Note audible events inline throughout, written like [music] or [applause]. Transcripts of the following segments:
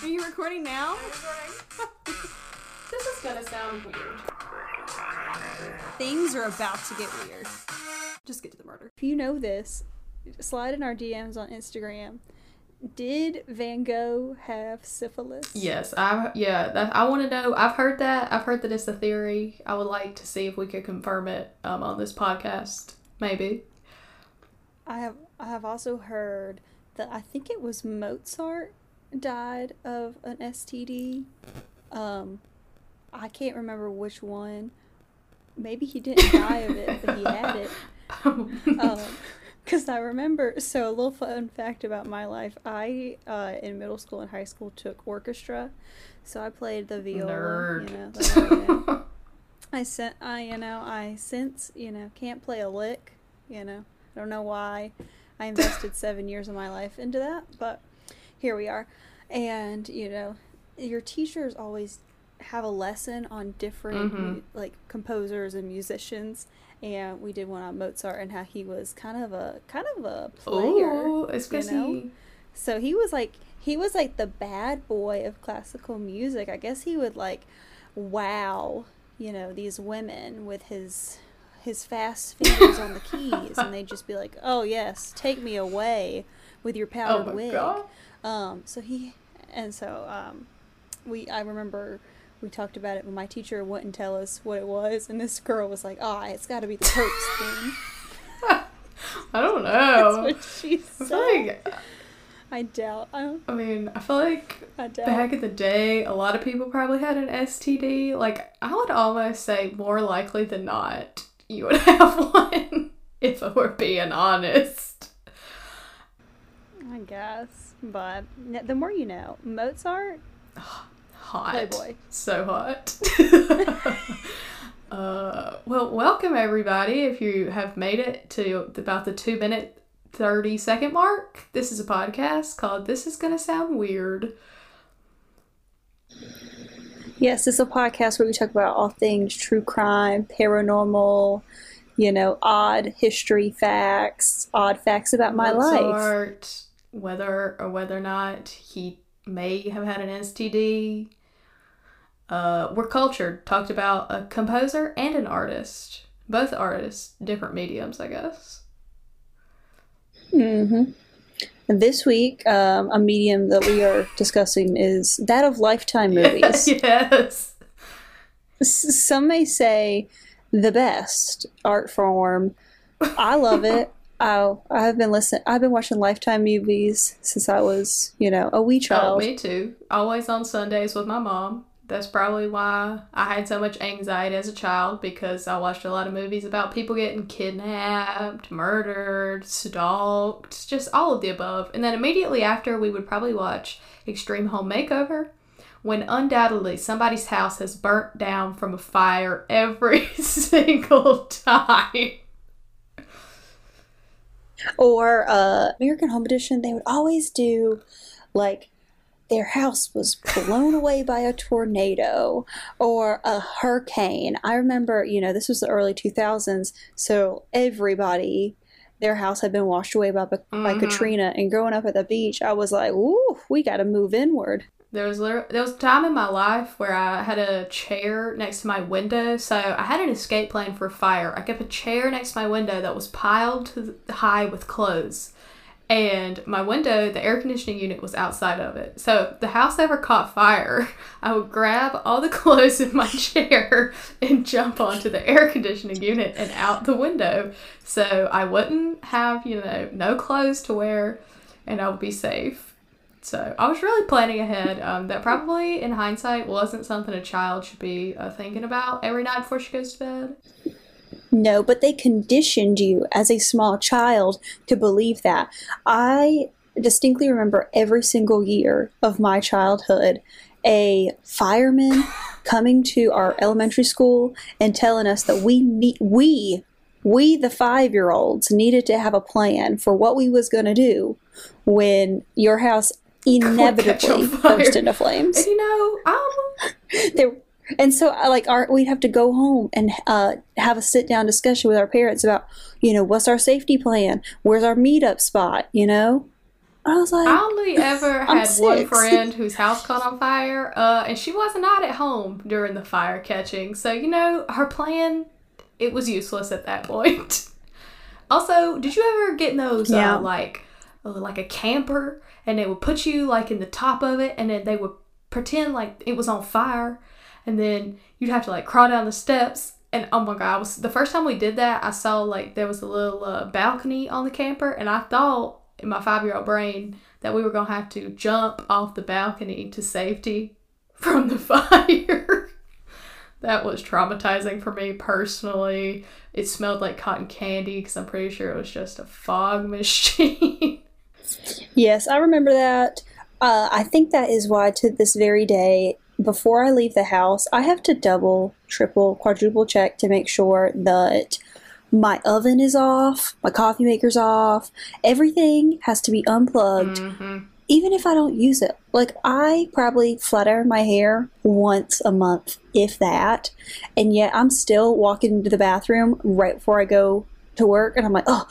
Are you recording now? [laughs] This is gonna sound weird. Things are about to get weird. Just get to the murder. If you know this, slide in our DMs on Instagram. Did Van Gogh have syphilis? Yes, I yeah. That, I want to know. I've heard that. I've heard that it's a theory. I would like to see if we could confirm it um, on this podcast. Maybe. I have I have also heard that I think it was Mozart died of an STD. Um, I can't remember which one. Maybe he didn't die of it, but he had it. [laughs] Because I remember, so a little fun fact about my life: I uh, in middle school and high school took orchestra, so I played the viola. Nerd. You know, the, you [laughs] know. I sent, I you know, I since you know can't play a lick. You know, I don't know why. I invested seven years of my life into that, but here we are. And you know, your teachers always have a lesson on different Mhm. mu- like composers and musicians. And we did one on Mozart and how he was kind of a kind of a player. Oh, you know? So he was like he was like the bad boy of classical music. I guess he would like wow, you know, these women with his his fast [laughs] fingers on the keys and they'd just be like, "Oh yes, take me away with your Oh powdered my wig." god. Um so he and so um we I remember we talked about it when my teacher wouldn't tell us what it was and this girl was like, "Ah, it's got to be the theme." [laughs] I don't know. That's what she I said. feel like. I doubt. I, don't, I mean, I feel like I doubt. back in the day, a lot of people probably had an STD. Like, I would almost say more likely than not, you would [laughs] have one. If I were being honest. I guess, but the more you know, Mozart, [sighs] Hot. Playboy. So hot. [laughs] uh, well, welcome everybody. If you have made it to about the two minute, 30 second mark, this is a podcast called This Is Gonna Sound Weird. Yes, this is a podcast where we talk about all things true crime, paranormal, you know, odd history facts, odd facts about my life. Whether or whether or not he may have had an STD. Uh, we're cultured. Talked about a composer and an artist. Both artists, different mediums, I guess. Mm-hmm. This week, um, a medium that we are discussing is that of Lifetime [laughs] movies. yes. [laughs] S- Some may say the best art form. I love it. I I have been listening. I've been watching Lifetime movies since I was, you know, a wee child. Oh, child. me too. Always on Sundays with my mom. That's probably why I had so much anxiety as a child because I watched a lot of movies about people getting kidnapped, murdered, stalked, just all of the above. And then immediately after, we would probably watch Extreme Home Makeover when undoubtedly somebody's house has burnt down from a fire [laughs] every [laughs] single time. Or uh, American Home Edition, they would always do like their house was blown away by a tornado or a hurricane. I remember, you know, this was the early 2000s, so everybody, their house had been washed away by, by Mhm. Katrina. And growing up at the beach, I was like, ooh, we got to move inward. There was there was a time in my life where I had a chair next to my window, so I had an escape plan for fire. I kept a chair next to my window that was piled high with clothes, and my window, the air conditioning unit was outside of it. So if the house ever caught fire, [laughs] I would grab all the [laughs] clothes in my [laughs] chair and jump onto the air conditioning unit and out the window, so I wouldn't have you know no clothes to wear, and I would be safe. So I was really planning ahead. Um, that probably, in hindsight, wasn't something a child should be uh, thinking about every night before she goes to bed. No, but they conditioned you as a small child to believe that. I distinctly remember every single year of my childhood a fireman [laughs] coming to our elementary school and telling us that we need we we the 5-year-olds needed to have a plan for what we was going to do when your house inevitably burst into flames And you know, um, [laughs] there and so I like our we'd have to go home and uh, have a sit down discussion with our parents about you know what's our safety plan where's our meetup spot you know I was like, I only ever [laughs] had one friend whose house caught on fire, uh, and she was not at home during the fire catching. So you know, her plan it was useless at that [laughs] point. also, did you ever get in those Yeah. uh, like uh, like a camper, and they would put you like in the top of it, and then they would pretend like it was on fire, and then you'd have to like crawl down the steps. And oh my god, I was the first time we did that, I saw like there was a little uh, balcony on the camper, and I thought in my five year old brain that we were gonna have to jump off the balcony to safety [laughs] from the fire. that was traumatizing for me personally. It smelled like cotton candy because I'm pretty sure it was just a fog [laughs] machine. Yes, I remember that. Uh, I think that is why to this very day, before I leave the house, I have to double, triple, quadruple check to make sure that my oven is off, my coffee maker's off, everything has to be unplugged, Mhm. even if I don't use it. Like, I probably flat iron my hair once a month, if that, and yet I'm still walking into the bathroom right before I go to work, and I'm like, oh,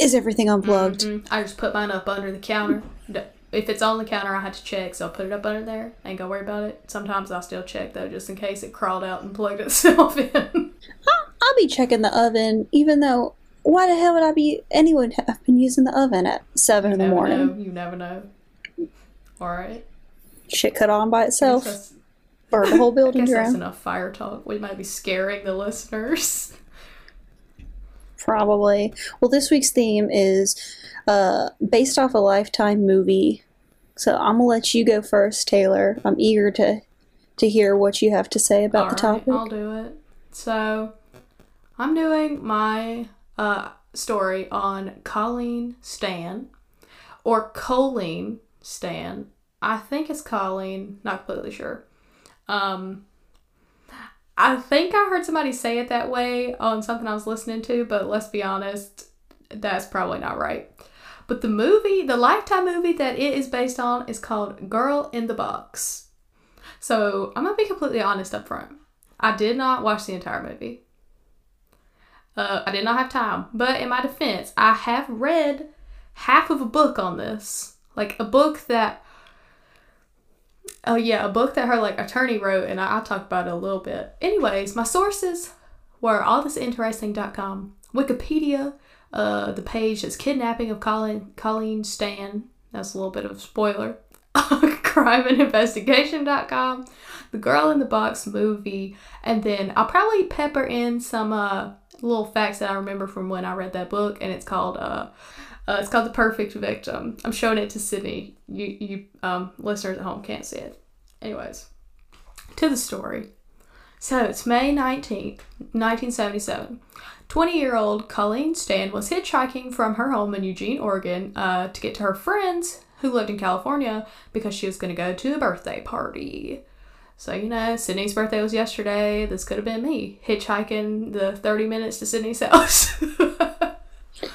is everything unplugged? Mhm. I just put mine up under the counter. If it's on the counter, I had to check, so I'll put it up under there. Ain't gonna worry about it. Sometimes I'll still check though, just in case it crawled out and plugged [laughs] itself in. I'll be checking the oven, even though why the hell would I be anyone have been using the oven at seven in the morning? know. You never know. All right. Shit cut on by itself, burn the whole [laughs] I building guess that's down. enough fire talk. We might be scaring the listeners. [laughs] Probably. Well, this week's theme is uh, based off a Lifetime movie, so I'm gonna let you go first, Taylor. I'm eager to to hear what you have to say about the Alright, topic. I'll do it. So, I'm doing my uh, story on Colleen Stan, or Colleen Stan. I think it's Colleen, not completely sure. Um, I think I heard somebody say it that way on something I was listening to, but let's be honest, that's probably not right. But the movie, the Lifetime movie that it is based on, is called Girl in the Box. So I'm gonna be completely honest up front. I did not watch the entire movie. Uh, I did not have time. But in my defense, I have read half of a book on this. Like a book that Oh yeah, a book that her like attorney wrote and I'll talk about it a little bit. Anyways, my sources were allthatsinteresting.com, Wikipedia, uh, the page that's kidnapping of Colleen Colleen Stan. That's a little bit of a spoiler. [laughs] crimeandinvestigation.com, the Girl in the Box movie, and then I'll probably pepper in some uh, little facts that I remember from when I read that book, and it's called uh, uh, it's called The Perfect Victim. I'm showing it to Sydney. You you um, listeners at home can't see it. Anyways, to the story. So it's May 19th, 1977. 20 year old Colleen Stan was hitchhiking from her home in Eugene, Oregon uh, to get to her friends who lived in California because she was going to go to a birthday party. So, you know, Sydney's birthday was yesterday. This could have been me hitchhiking the 30 minutes to Sydney's [laughs] house.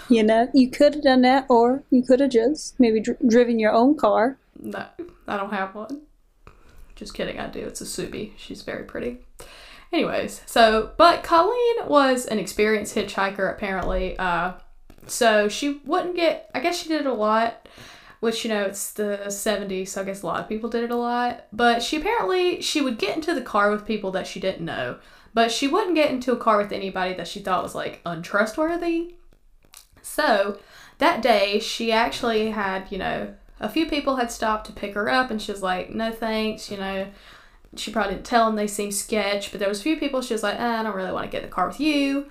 You know, you could have done that, or you could have just maybe dr- driven your own car. no, I don't have one. Just kidding, I do. It's a Subi. She's very pretty. Anyways, so, but Colleen was an experienced hitchhiker apparently. Uh, so she wouldn't get, I guess she did it a lot, which, you know, it's the 70s, so I guess a lot of people did it a lot. But she apparently, she would get into the car with people that she didn't know. But she wouldn't get into a car with anybody that she thought was like untrustworthy. So that day, she actually had, you know, a few people had stopped to pick her up, and she was like, no thanks, you know. She probably didn't tell them they seemed sketch, but there was a few people she was like, eh, I don't really want to get in the car with you.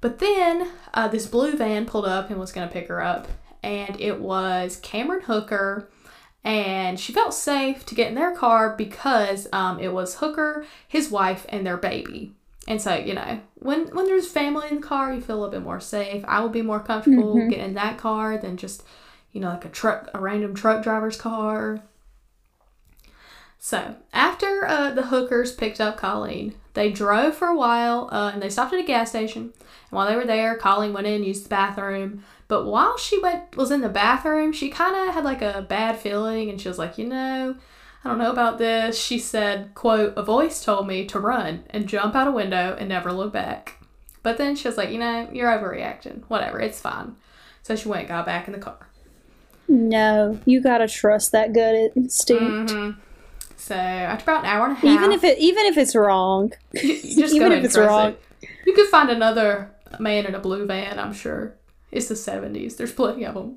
But then uh, this blue van pulled up and was going to pick her up, and it was Cameron Hooker, and she felt safe to get in their car because um, it was Hooker, his wife, and their baby. And so, you know, when when there's family in the car, you feel a little bit more safe. I would be more comfortable getting in that car than just, you know, like a truck, a random truck driver's car. So after uh, the Hookers picked up Colleen, they drove for a while uh, and they stopped at a gas station. And while they were there, Colleen went in, used the bathroom. But while she went was in the bathroom, she kind of had like a bad feeling, and she was like, you know, I don't know about this. She said, quote, a voice told me to run and jump out a window and never look back. But then she was like, you know, you're overreacting. Whatever, it's fine. So she went and got back in the car. No, you gotta trust that gut instinct. Mhm. So after about an hour and a half, Even if it even if it's wrong. you, [laughs] you just [laughs] even if it's trust wrong. it. you could find another man in a blue van. I'm sure it's the '70s. There's plenty of them.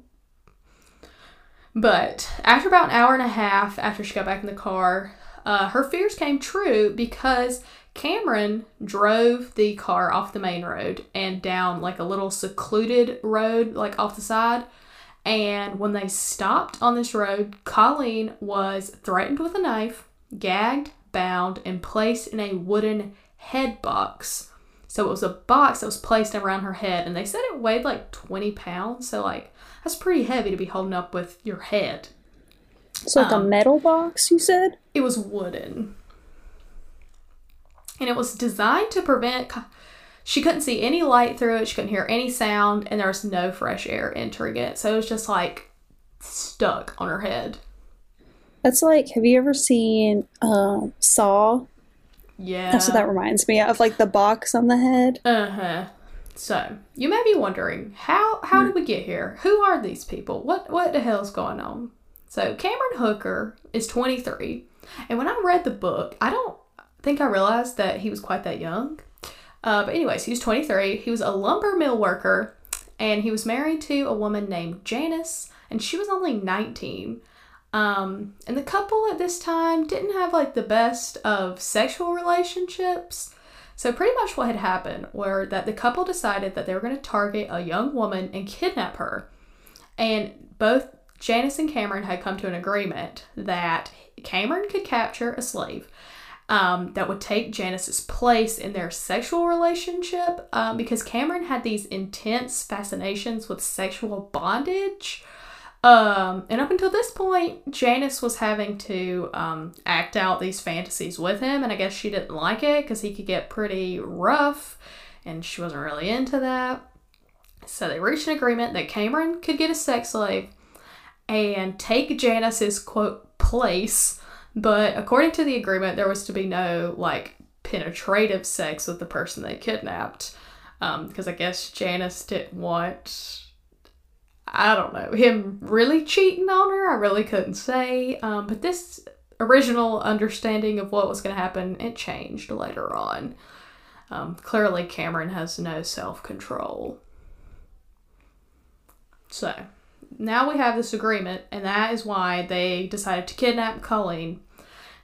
But after about an hour and a half, after she got back in the car, uh, her fears came true because Cameron drove the car off the main road and down like a little secluded road, like off the side. And when they stopped on this road, Colleen was threatened with a knife, gagged, bound, and placed in a wooden head box. So it was a box that was placed around her head, and they said it weighed like 20 pounds. So, like, that's pretty heavy to be holding up with your head. It's like a Um, metal box, you said? It was wooden. And it was designed to prevent. co- She couldn't see any light through it, she couldn't hear any sound, and there was no fresh air entering it. So it was just like stuck on her head. That's like have you ever seen um Saw? Yeah. That's what that reminds me of, like the box on the head. Uh huh. So you may be wondering how how did we get here? Who are these people? What what the hell's going on? So Cameron Hooker is 23, and when I read the book, I don't think I realized that he was quite that young. Uh, but anyways, he was 23. He was a lumber mill worker, and he was married to a woman named Janice, and she was only 19. Um, and the couple at this time didn't have like the best of sexual relationships. So pretty much what had happened were that the couple decided that they were going to target a young woman and kidnap her. And both Janice and Cameron had come to an agreement that Cameron could capture a slave um, that would take Janice's place in their sexual relationship um, because Cameron had these intense fascinations with sexual bondage. Um, and up until this point, Janice was having to um, act out these fantasies with him, and I guess she didn't like it because he could get pretty rough, and she wasn't really into that. So they reached an agreement that Cameron could get a sex slave and take Janice's quote place, but according to the agreement, there was to be no like penetrative sex with the person they kidnapped, because I guess Janice didn't want I don't know, him really cheating on her. I really couldn't say. Um, but this original understanding of what was going to happen, it changed later on. Um, clearly, Cameron has no self control. So, now we have this agreement, and that is why they decided to kidnap Colleen.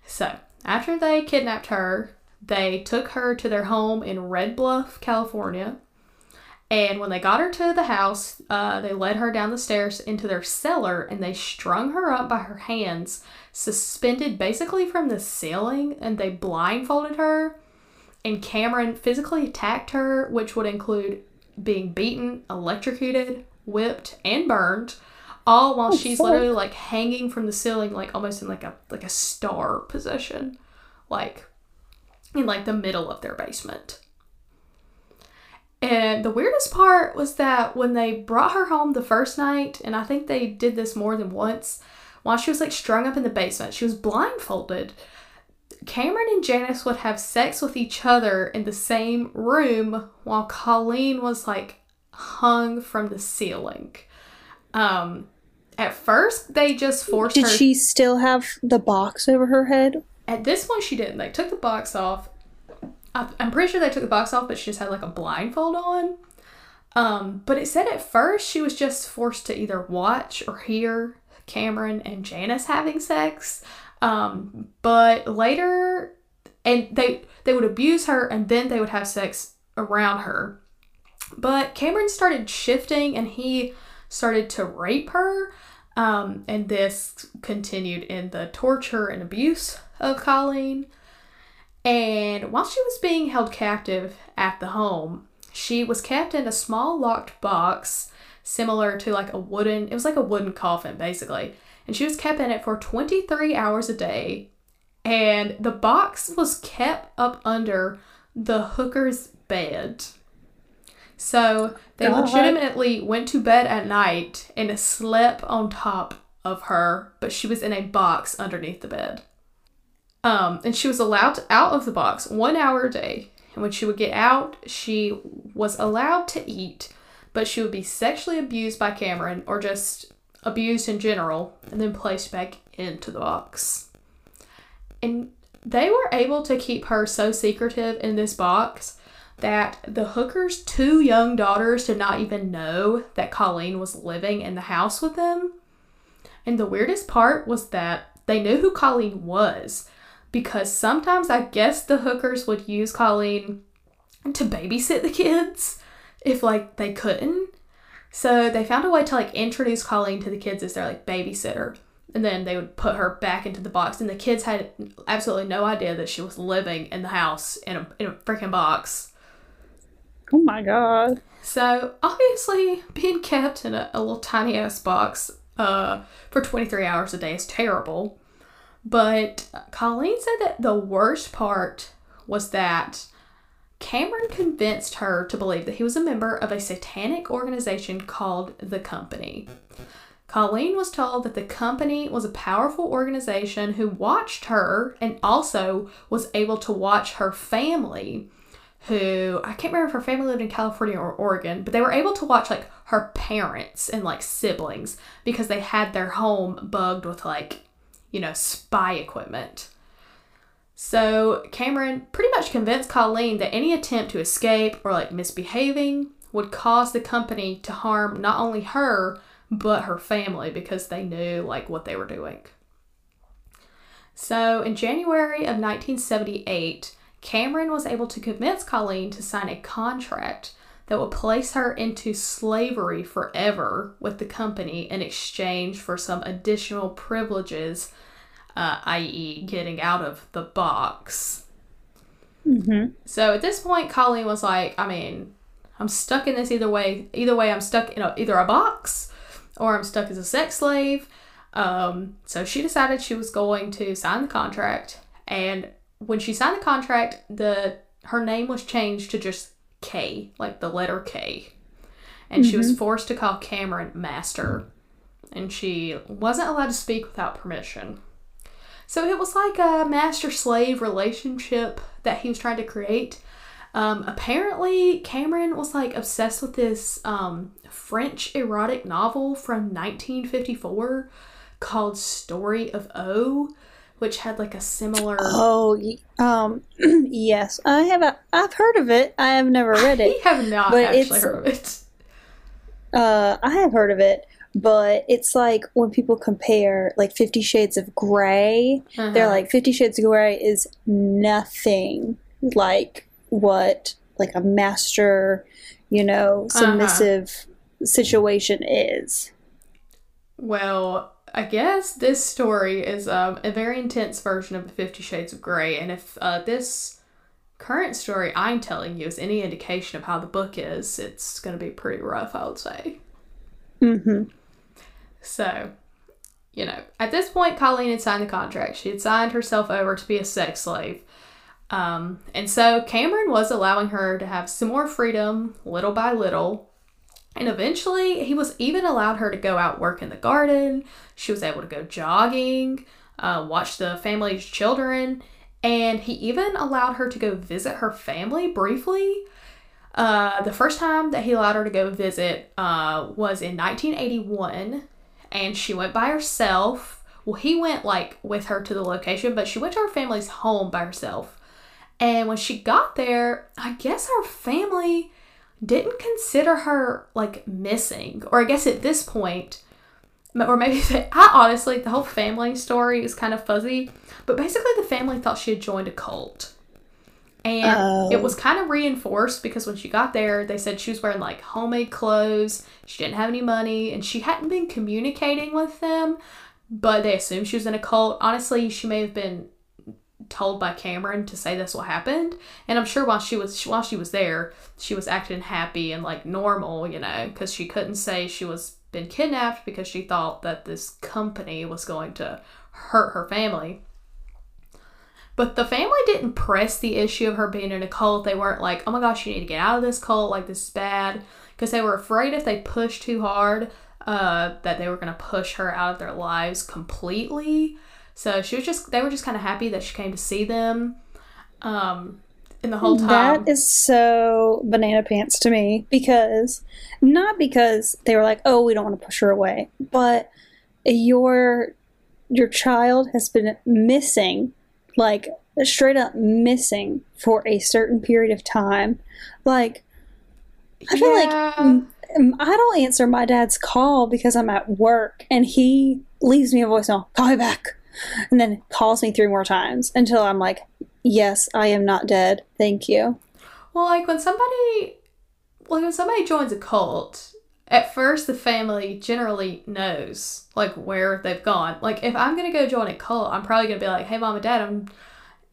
So, after they kidnapped her, they took her to their home in Red Bluff, California. And when they got her to the house, uh, they led her down the stairs into their cellar and they strung her up by her hands, suspended basically from the ceiling, and they blindfolded her. And Cameron physically attacked her, which would include being beaten, electrocuted, whipped, and burned, all while Oh, she's fuck. literally like hanging from the ceiling, like almost in like a like a star position, like in like the middle of their basement. And the weirdest part was that when they brought her home the first night, and I think they did this more than once, while she was like strung up in the basement, she was blindfolded. Cameron and Janice would have sex with each other in the same room while Colleen was like hung from the ceiling. Um, at first, they just forced Did her. Did she still have the box over her head? At this point, she didn't. They took the box off. I'm pretty sure they took the box off, but she just had like a blindfold on. Um, but it said at first she was just forced to either watch or hear Cameron and Janice having sex. Um, but later, and they they would abuse her, and then they would have sex around her. But Cameron started shifting, and he started to rape her. Um, and this continued in the torture and abuse of Colleen. And while she was being held captive at the home, she was kept in a small locked box similar to like a wooden, it was like a wooden coffin basically. And she was kept in it for 23 hours a day. And the box was kept up under the Hooker's bed. So they God. legitimately went to bed at night and slept on top of her, but she was in a box underneath the bed. Um, and she was allowed to- out of the box one hour a day. And when she would get out, she was allowed to eat, but she would be sexually abused by Cameron or just abused in general, and then placed back into the box. And they were able to keep her so secretive in this box that the Hooker's two young daughters did not even know that Colleen was living in the house with them. And the weirdest part was that they knew who Colleen was because sometimes I guess the Hookers would use Colleen to babysit the kids if like they couldn't. So they found a way to like introduce Colleen to the kids as their like babysitter. And then they would put her back into the box, and the kids had absolutely no idea that she was living in the house in a, in a freaking box. Oh my god. So obviously, being kept in a, a little tiny ass box uh, for 23 hours a day is terrible. But Colleen said that the worst part was that Cameron convinced her to believe that he was a member of a satanic organization called The Company. Colleen was told that the company was a powerful organization who watched her and also was able to watch her family, who I can't remember if her family lived in California or Oregon, but they were able to watch like her parents and like siblings because they had their home bugged with like, you know, spy equipment. So Cameron pretty much convinced Colleen that any attempt to escape or like misbehaving would cause the company to harm not only her, but her family because they knew like what they were doing. So in January of 1978, Cameron was able to convince Colleen to sign a contract that would place her into slavery forever with the company in exchange for some additional privileges, uh, i.e., getting out of the box. Mm-hmm. So at this point, Colleen was like, I mean, I'm stuck in this either way. Either way, I'm stuck in a, either a box or I'm stuck as a sex slave. Um, so she decided she was going to sign the contract. And when she signed the contract, the her name was changed to just K, like the letter K. And she was forced to call Cameron Master. And she wasn't allowed to speak without permission. So it was like a master slave relationship that he was trying to create. Um, apparently, Cameron was like obsessed with this um, French erotic novel from 1954 called Story of O, which had like a similar. Oh, um, [clears throat] yes, I have. A, I've heard of it. I have never read [laughs] I it. have not But actually heard of it. Uh, I have heard of it, but it's like when people compare like Fifty Shades of Grey, they're Uh-huh. like Fifty Shades of Grey is nothing like what like a master, you know, Uh-huh. submissive situation is. Well, I guess this story is um, a very intense version of the Fifty Shades of Grey, and if uh, this current story I'm telling you is any indication of how the book is, it's going to be pretty rough, I would say. Mm-hmm. So, you know, at this point, Colleen had signed the contract. She had signed herself over to be a sex slave. Um, and so Cameron was allowing her to have some more freedom little by little. And eventually, he was even allowed her to go out work in the garden. She was able to go jogging, uh, watch the family's children, and he even allowed her to go visit her family briefly. Uh, the first time that he allowed her to go visit uh, was in 1981, and she went by herself. Well, he went like with her to the location, but she went to her family's home by herself. And when she got there, I guess her family didn't consider her like missing, or I guess at this point, or maybe [laughs] they, I honestly, the whole family story is kind of fuzzy, but basically the family thought she had joined a cult. And Oh. it was oh. kind of reinforced because when she got there, they said she was wearing like homemade clothes, she didn't have any money, and she hadn't been communicating with them, but they assumed she was in a cult. Honestly, she may have been told by Cameron to say that's what happened, and I'm sure while she was while she was there, she was acting happy and like normal, you know, because she couldn't say she was been kidnapped because she thought that this company was going to hurt her family. But the family didn't press the issue of her being in a cult. They weren't like, oh my gosh, you need to get out of this cult, like this is bad. Because they were afraid if they pushed too hard, uh, that they were going to push her out of their lives completely. So she was just, they were just kind of happy that she came to see them. Um, in the whole time. That is so banana pants to me because not because they were like, "Oh, we don't want to push her away," but your your child has been missing, like straight up missing for a certain period of time. Like I feel like Yeah. mm, I don't answer my dad's call because I'm at work and he leaves me a voicemail, call me back, and then calls me three more times until I'm like, yes, I am not dead. Thank you. Well, like when somebody, like when somebody joins a cult, at first the family generally knows like where they've gone. Like if I'm gonna go join a cult, I'm probably gonna be like, "Hey, mom and dad, I'm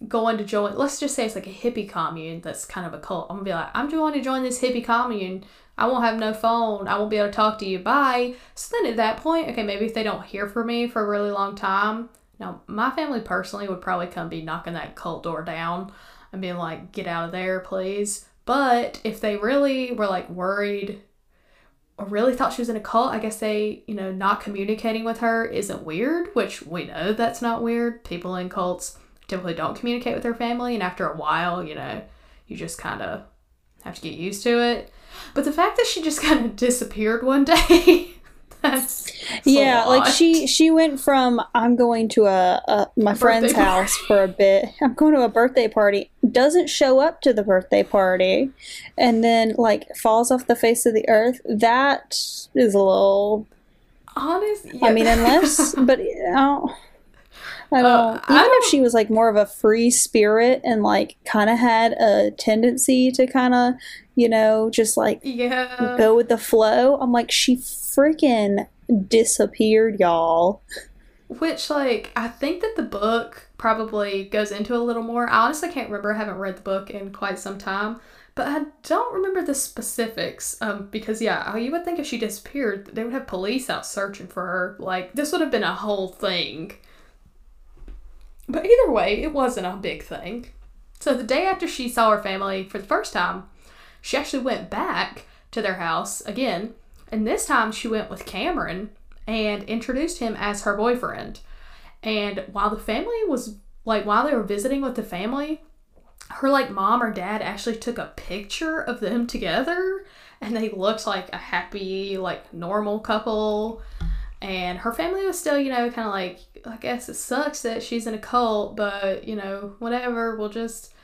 going to join." Let's just say it's like a hippie commune that's kind of a cult. I'm gonna be like, "I'm going to join this hippie commune. I won't have no phone. I won't be able to talk to you. Bye." So then at that point, okay, maybe if they don't hear from me for a really long time, now my family personally would probably come be knocking that cult door down and being like, get out of there, please. But if they really were like worried or really thought she was in a cult, I guess they, you know, not communicating with her isn't weird, which we know that's not weird. People in cults typically don't communicate with their family, and after a while, you know, you just kind of have to get used to it. But the fact that she just [laughs] kind of disappeared one day, [laughs] yeah, like she she went from I'm going to a, a my friend's birthday house for a bit. [laughs] I'm going to a birthday party. Doesn't show up to the birthday party, and then like falls off the face of the earth. That is a little honest. I mean, unless, [laughs] but I don't. I don't. Uh, I even don't- if she was like more of a free spirit and like kind of had a tendency to kind of, you know, just like yeah. go with the flow, I'm like, she freaking disappeared, y'all. Which, like, I think that the book probably goes into a little more. I honestly can't remember. I haven't read the book in quite some time. But I don't remember the specifics. Um, because, yeah, you would think if she disappeared, they would have police out searching for her. Like, this would have been a whole thing. But either way, it wasn't a big thing. So the day after she saw her family for the first time, she actually went back to their house again. And this time she went with Cameron and introduced him as her boyfriend. And while the family was like while they were visiting with the family, her like mom or dad actually took a picture of them together and they looked like a happy like normal couple and her family was still you know kind of like i guess it sucks that she's in a cult but you know whatever we'll just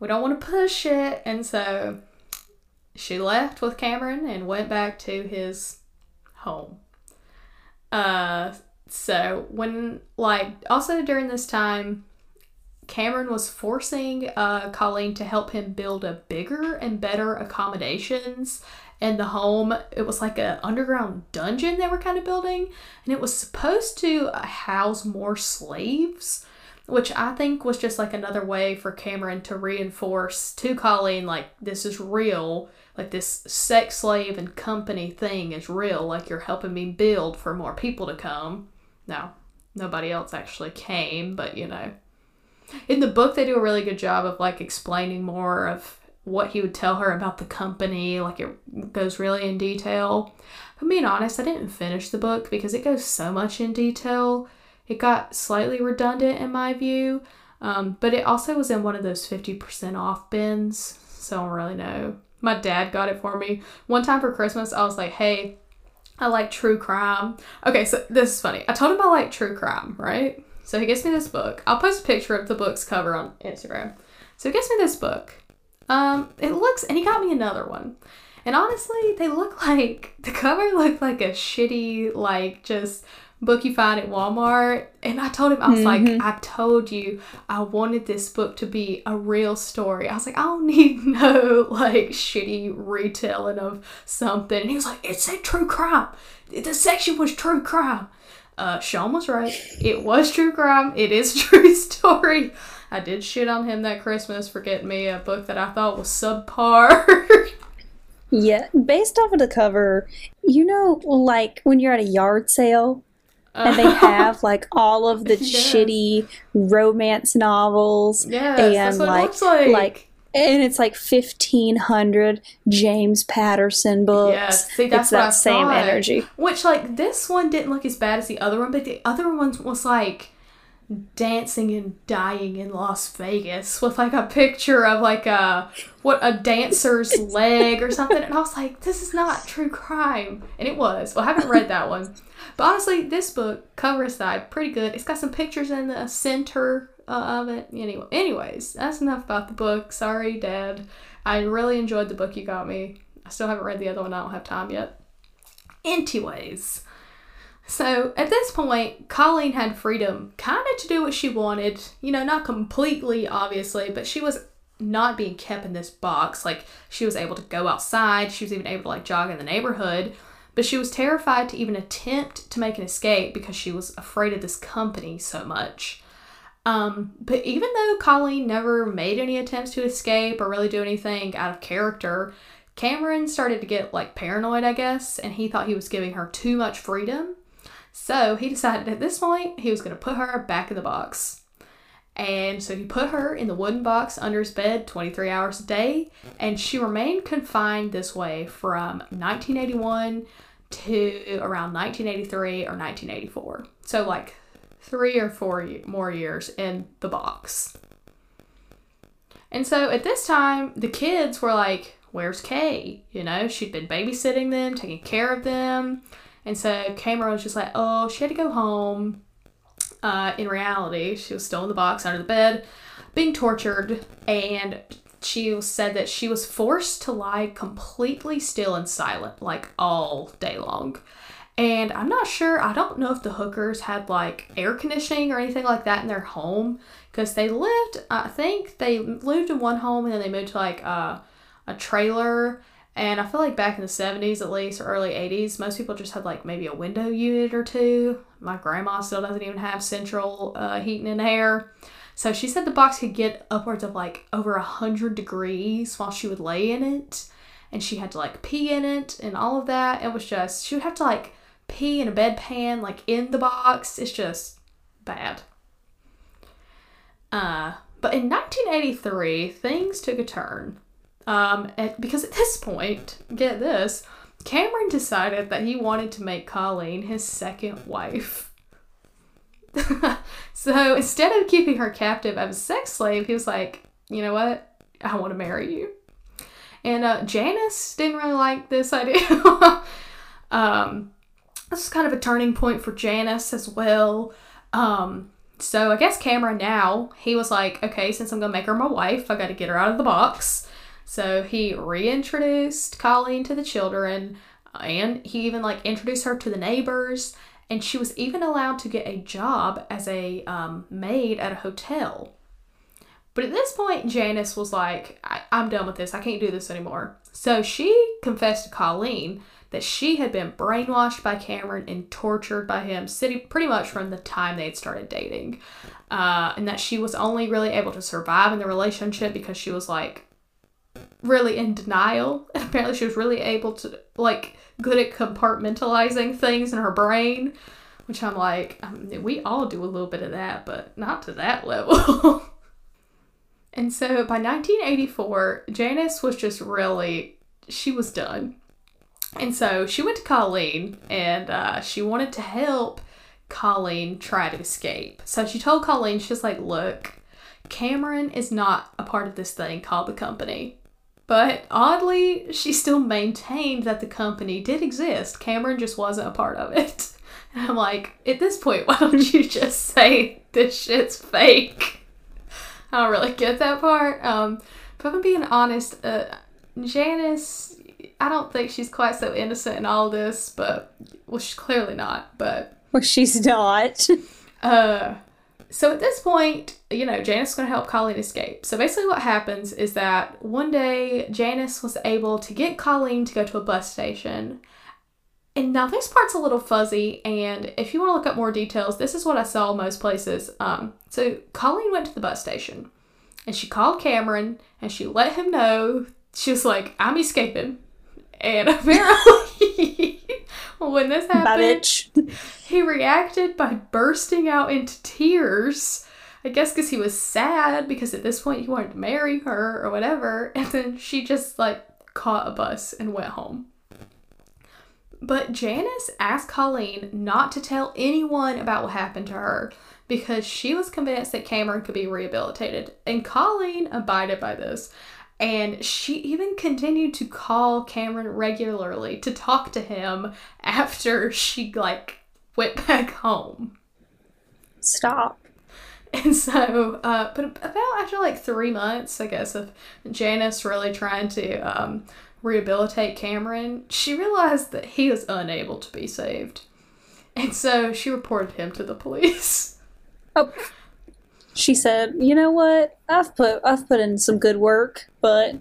we don't want to push it and so she left with Cameron and went back to his home uh so when like also during this time Cameron was forcing uh, Colleen to help him build a bigger and better accommodations in the home. It was like an underground dungeon they were kind of building, and it was supposed to uh, house more slaves, which I think was just like another way for Cameron to reinforce to Colleen like this is real, like this sex slave and company thing is real, like you're helping me build for more people to come. Now, nobody else actually came, but you know. In the book they do a really good job of like explaining more of what he would tell her about the company. Like it goes really in detail. I'm being honest i didn't finish the book because it goes so much in detail. It got slightly redundant in my view um, but it also was in one of those 50% off bins so i don't really know my dad got it for me one time for christmas i was like hey I like true crime. Okay, so this is funny. I told him I like true crime, right? So he gets me this book. I'll post a picture of the book's cover on Instagram. So he gets me this book. Um, it looks, and he got me another one. And honestly, they look [laughs] like the cover looked like a shitty, like just book you find at Walmart. And I told him, I was like, I told you I wanted this book to be a real story. I was like, I don't [laughs] need no like shitty retelling of something. And he was like, it said true crime. The section was true crime. Uh, Sean was right. It was true crime. It is a [laughs] true story. I did shit on him that Christmas for getting me a book that I thought was subpar. [laughs] Yeah, based off of the cover, you know, like when you're at a yard sale and they uh-huh. have like all of the [laughs] shitty romance novels yes, and like like. like and it's like 1500 James Patterson books. Yes, see, that's it's that same energy. Which like this one didn't look as bad as the other one, but the other one was like dancing and dying in Las Vegas with like a picture of like a what a dancer's [laughs] leg or something. And I was like this is not true crime. And it was. Well I haven't read that one. But honestly this book cover aside pretty good. It's got some pictures in the center uh, of it. Anyway anyways that's enough about the book. Sorry dad. I really enjoyed the book you got me. I still haven't read the other one. I don't have time yet. Anyways so at this point, Colleen had freedom kind of to do what she wanted. You know, not completely, obviously, but she was not being kept in this box. Like, she was able to go outside, she was even able to, like, jog in the neighborhood. But she was terrified to even attempt to make an escape because she was afraid of this company so much. Um, but even though Colleen never made any attempts to escape or really do anything out of character, Cameron started to get like paranoid, I guess, and he thought he was giving her too much freedom. So he decided at this point he was going to put her back in the box. And so he put her in the wooden box under his bed 23 hours a day, and she remained confined this way from 1981 to around 1983 or 1984. So, like three or four more years in the box. And so at this time, the kids were like, Where's Kay? You know, she'd been babysitting them, taking care of them. And so Cameron was just like, oh, she had to go home. Uh, in reality, she was still in the box under the bed, being tortured, and she said that she was forced to lie completely still and silent, like all day long. And I'm not sure, I don't know if the Hookers had like air conditioning or anything like that in their home because they lived, I think they lived in one home and then they moved to like a, a trailer and I feel like back in the 70s, at least, or early 80s, most people just had like maybe a window unit or two. My grandma still doesn't even have central uh, heating and air. So she said the box could get upwards of like over a 100 degrees while she would lay in it. And she had to like pee in it and all of that. It was just, she would have to like pee in a bedpan, like in the box. It's just bad. Uh, but in 1983, things took a turn. Um, because at this point, get this, Cameron decided that he wanted to make Colleen his second wife. [laughs] so instead of keeping her captive as a sex slave, he was like, you know what? I want to marry you. And uh, Janice didn't really like this [laughs] idea. um, this is kind of a turning point for Janice as well. Um, so I guess Cameron now, he was like, okay, since I'm going to make her my wife, I got to get her out of the box. So he reintroduced Colleen to the children and he even like introduced her to the neighbors and she was even allowed to get a job as a um, maid at a hotel. But at this point, Janice was like, I- am done with this. I can't do this anymore. So she confessed to Colleen that she had been brainwashed by Cameron and tortured by him pretty much from the time they had started dating. Uh, and that she was only really able to survive in the relationship because she was like really in denial. And [laughs] apparently she was really able to, like, good at compartmentalizing things in her brain. Which I'm like, I mean, we all do a little bit of that, but not to that [laughs] level. and so by 1984, Janice was just really, she was done. And so she went to Colleen and uh, she wanted to help Colleen try to escape. So she told Colleen, she's like, look, Cameron is not a part of this thing called the company. But oddly, she still maintained that the company did exist. Cameron just wasn't a part of it. [laughs] And I'm like, at this point, [laughs] why don't you just say this shit's fake? I don't really get that part. Um, but if I'm being honest, uh, Janice, I don't think she's quite so innocent in all this, but, well, she's clearly not, but. Well, she's not. [laughs] uh, so at this point, you know, Janice is going to help Colleen escape. So basically, what happens is that one day Janice was able to get Colleen to go to a bus station. And now this part's a little fuzzy, and if you want to look up more details, this is what I saw most places. Um, so Colleen went to the bus station, and she called Cameron, and she let him know she was like, "I'm escaping," and [laughs] apparently, when this happened, he reacted by bursting out into tears I guess because he was sad because at this point he wanted to marry her or whatever. And then she just like caught a bus and went home. But Janice asked Colleen not to tell anyone about what happened to her because she was convinced that Cameron could be rehabilitated. And Colleen abided by this. And she even continued to call Cameron regularly to talk to him after she like went back home. Stop. And so, uh, but about after like three months, I guess, of Janice really trying to um, rehabilitate Cameron, she realized that he was unable to be saved. And so she reported him to the police. Oh. She said, "You know what? I've put I've put in some good work, but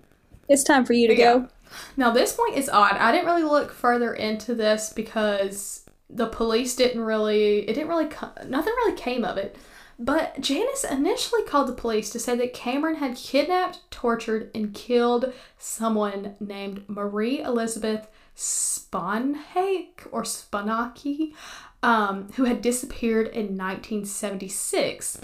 it's time for you to Yeah. go." Now, this point is odd. I didn't really look further into this because the police didn't really, it didn't really, nothing really came of it. But Janice initially called the police to say that Cameron had kidnapped, tortured, and killed someone named Marie Elizabeth Sponhake or Spanaki, um, who had disappeared in 1976.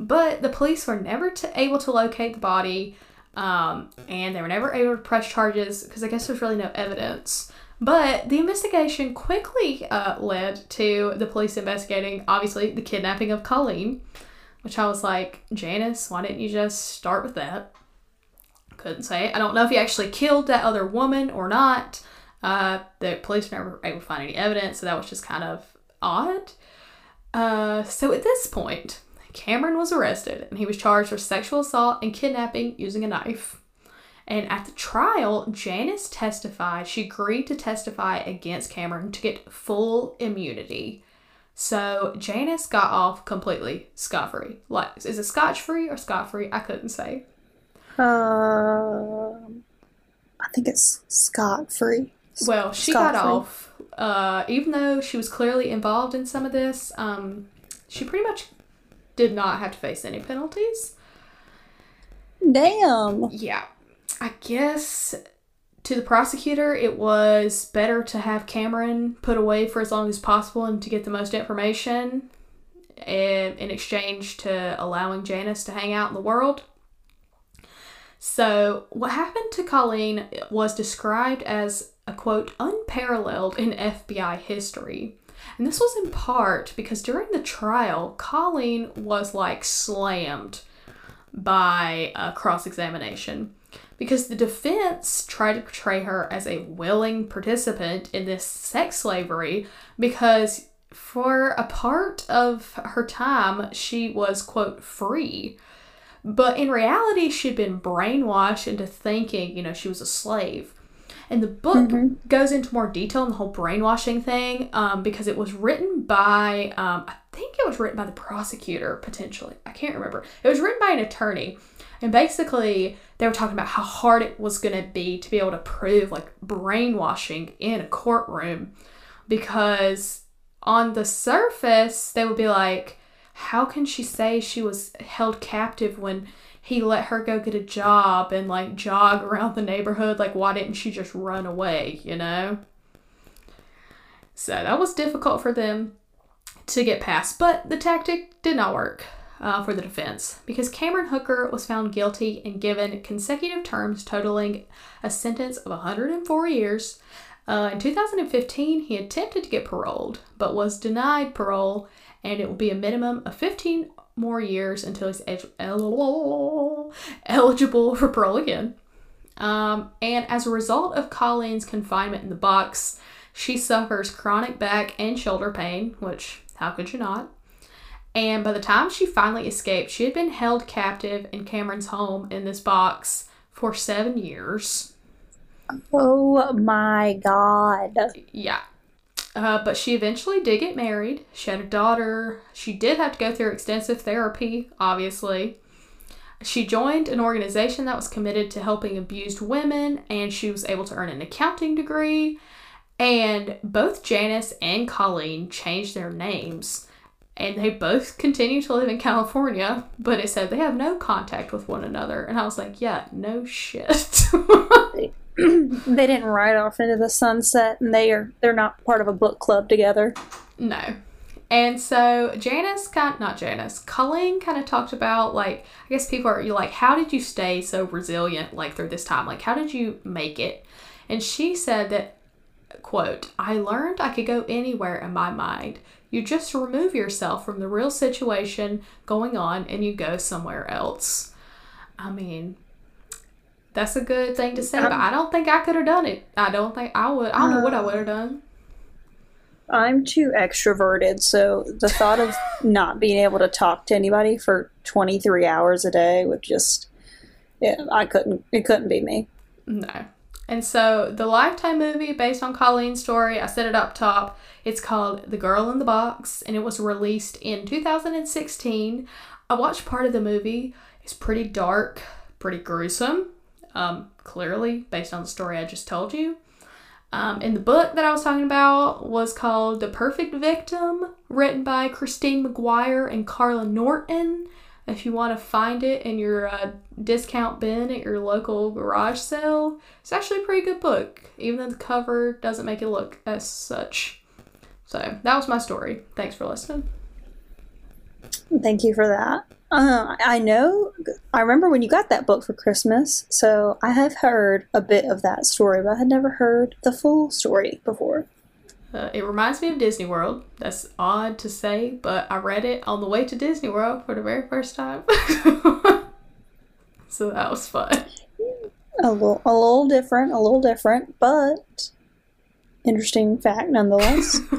But the police were never to, able to locate the body, um, and they were never able to press charges because I guess there's really no evidence. But the investigation quickly uh, led to the police investigating, obviously, the kidnapping of Colleen, which I was like, Janice, why didn't you just start with that? Couldn't say. I don't know if he actually killed that other woman or not. Uh, the police were never able to find any evidence, so that was just kind of odd. Uh, so at this point, Cameron was arrested and he was charged with sexual assault and kidnapping using a knife. And at the trial, Janice testified. She agreed to testify against Cameron to get full immunity. So Janice got off completely scot free. Like, is it scotch free or scot free? I couldn't say. Um, I think it's scot free. Well, she got Scot-free. off. Uh, even though she was clearly involved in some of this, um, she pretty much did not have to face any penalties. Damn. Yeah. I guess to the prosecutor, it was better to have Cameron put away for as long as possible and to get the most information in, in exchange to allowing Janice to hang out in the world. So, what happened to Colleen was described as a quote, unparalleled in FBI history. And this was in part because during the trial, Colleen was like slammed by uh, cross examination because the defense tried to portray her as a willing participant in this sex slavery because for a part of her time she was quote free. But in reality she'd been brainwashed into thinking you know she was a slave and the book goes into more detail on the whole brainwashing thing um, because it was written by, um, I think it was written by the prosecutor, potentially. I can't remember. It was written by an attorney. And basically, they were talking about how hard it was going to be to be able to prove like brainwashing in a courtroom because on the surface, they would be like, how can she say she was held captive when he let her go get a job and like jog around the neighborhood. Like, why didn't she just run away, you know? So that was difficult for them to get past, but the tactic did not work uh, for the defense because Cameron Hooker was found guilty and given consecutive terms totaling a sentence of 104 years. Uh, in 2015, he attempted to get paroled but was denied parole, and it will be a minimum of 15 more years until he's el- eligible for parole again. Um, and as a result of Colleen's confinement in the box, she suffers chronic back and shoulder pain, which, how could you not? And by the time she finally escaped, she had been held captive in Cameron's home in this box for seven years. Oh my god. Yeah. Uh, but she eventually did get married. She had a daughter. She did have to go through extensive therapy, obviously. She joined an organization that was committed to helping abused women, and she was able to earn an accounting degree. And both Janice and Colleen changed their names, and they both continue to live in California, but it said they have no contact with one another. And I was like, yeah, no shit. [laughs] [clears throat] they didn't ride off into the sunset and they are they're not part of a book club together. No. And so Janice kind not Janice, Colleen kind of talked about like I guess people are you like how did you stay so resilient like through this time? Like how did you make it? And she said that quote, I learned I could go anywhere in my mind. You just remove yourself from the real situation going on and you go somewhere else. I mean, that's a good thing to say, but I don't think I could have done it. I don't think I would. I don't know what I um, would have done. I'm too extroverted, so the thought of [laughs] not being able to talk to anybody for 23 hours a day would just, yeah, I couldn't, it couldn't be me. No. And so the Lifetime movie based on Colleen's story, I said it up top. It's called The Girl in the Box, and it was released in 2016. I watched part of the movie. It's pretty dark, pretty gruesome, um, clearly based on the story I just told you. Um, and the book that I was talking about was called The Perfect Victim, written by Christine McGuire and Carla Norton. If you want to find it in your uh, discount bin at your local garage sale, it's actually a pretty good book, even though the cover doesn't make it look as such. So that was my story. Thanks for listening. Thank you for that. Uh, I know. I remember when you got that book for Christmas, so I have heard a bit of that story, but I had never heard the full story before. Uh, it reminds me of Disney World. That's odd to say, but I read it on the way to Disney World for the very first time. [laughs] so that was fun. A little, a little different, a little different, but interesting fact nonetheless. [laughs]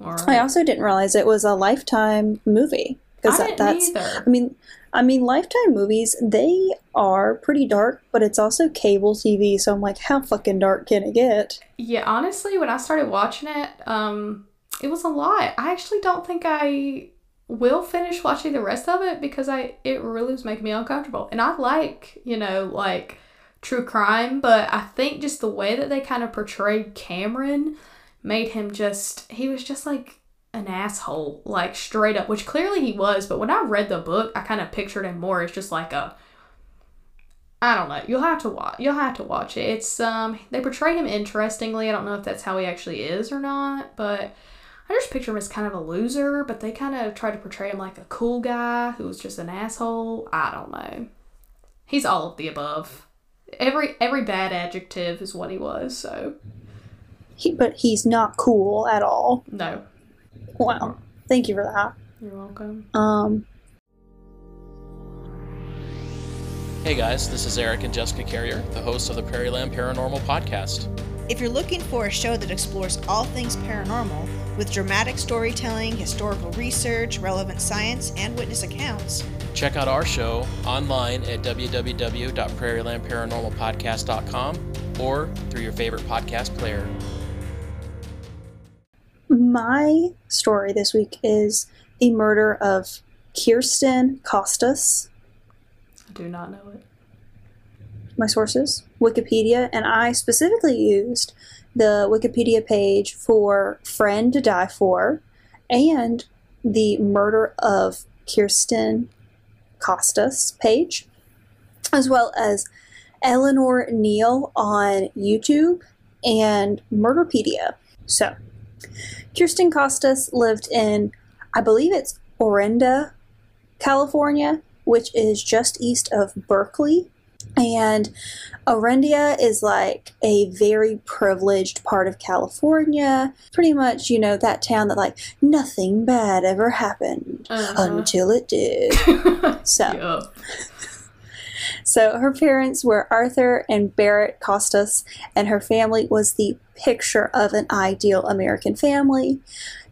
I also didn't realize it was a Lifetime movie because that, that's. Either. I mean, I mean, Lifetime movies they are pretty dark, but it's also cable TV. So I'm like, how fucking dark can it get? Yeah, honestly, when I started watching it, um, it was a lot. I actually don't think I will finish watching the rest of it because I it really was making me uncomfortable. And I like, you know, like true crime, but I think just the way that they kind of portrayed Cameron made him just he was just like an asshole, like straight up, which clearly he was, but when I read the book, I kind of pictured him more as just like a I don't know. You'll have to watch. You'll have to watch it. It's um they portray him interestingly. I don't know if that's how he actually is or not, but I just picture him as kind of a loser, but they kind of try to portray him like a cool guy who was just an asshole. I don't know. He's all of the above. Every every bad adjective is what he was, so he, but he's not cool at all. No. [laughs] Wow. Thank you for that. You're welcome. Um Hey guys, this is Eric and Jessica Carrier, the hosts of the Prairieland Paranormal Podcast. If you're looking for a show that explores all things paranormal with dramatic storytelling, historical research, relevant science, and witness accounts, check out our show online at www.prairielandparanormalpodcast.com or through your favorite podcast player. My story this week is the murder of Kirsten Costas. I do not know it. My sources Wikipedia, and I specifically used the Wikipedia page for Friend to Die For and the murder of Kirsten Costas page, as well as Eleanor Neale on YouTube and Murderpedia. So, Kirsten Costas lived in, I believe it's Orinda, California, which is just east of Berkeley. And Orinda is like a very privileged part of California. Pretty much, you know, that town that like nothing bad ever happened uh-huh. until it did. [laughs] so. So her parents were Arthur and Barrett Costas, and her family was the picture of an ideal American family.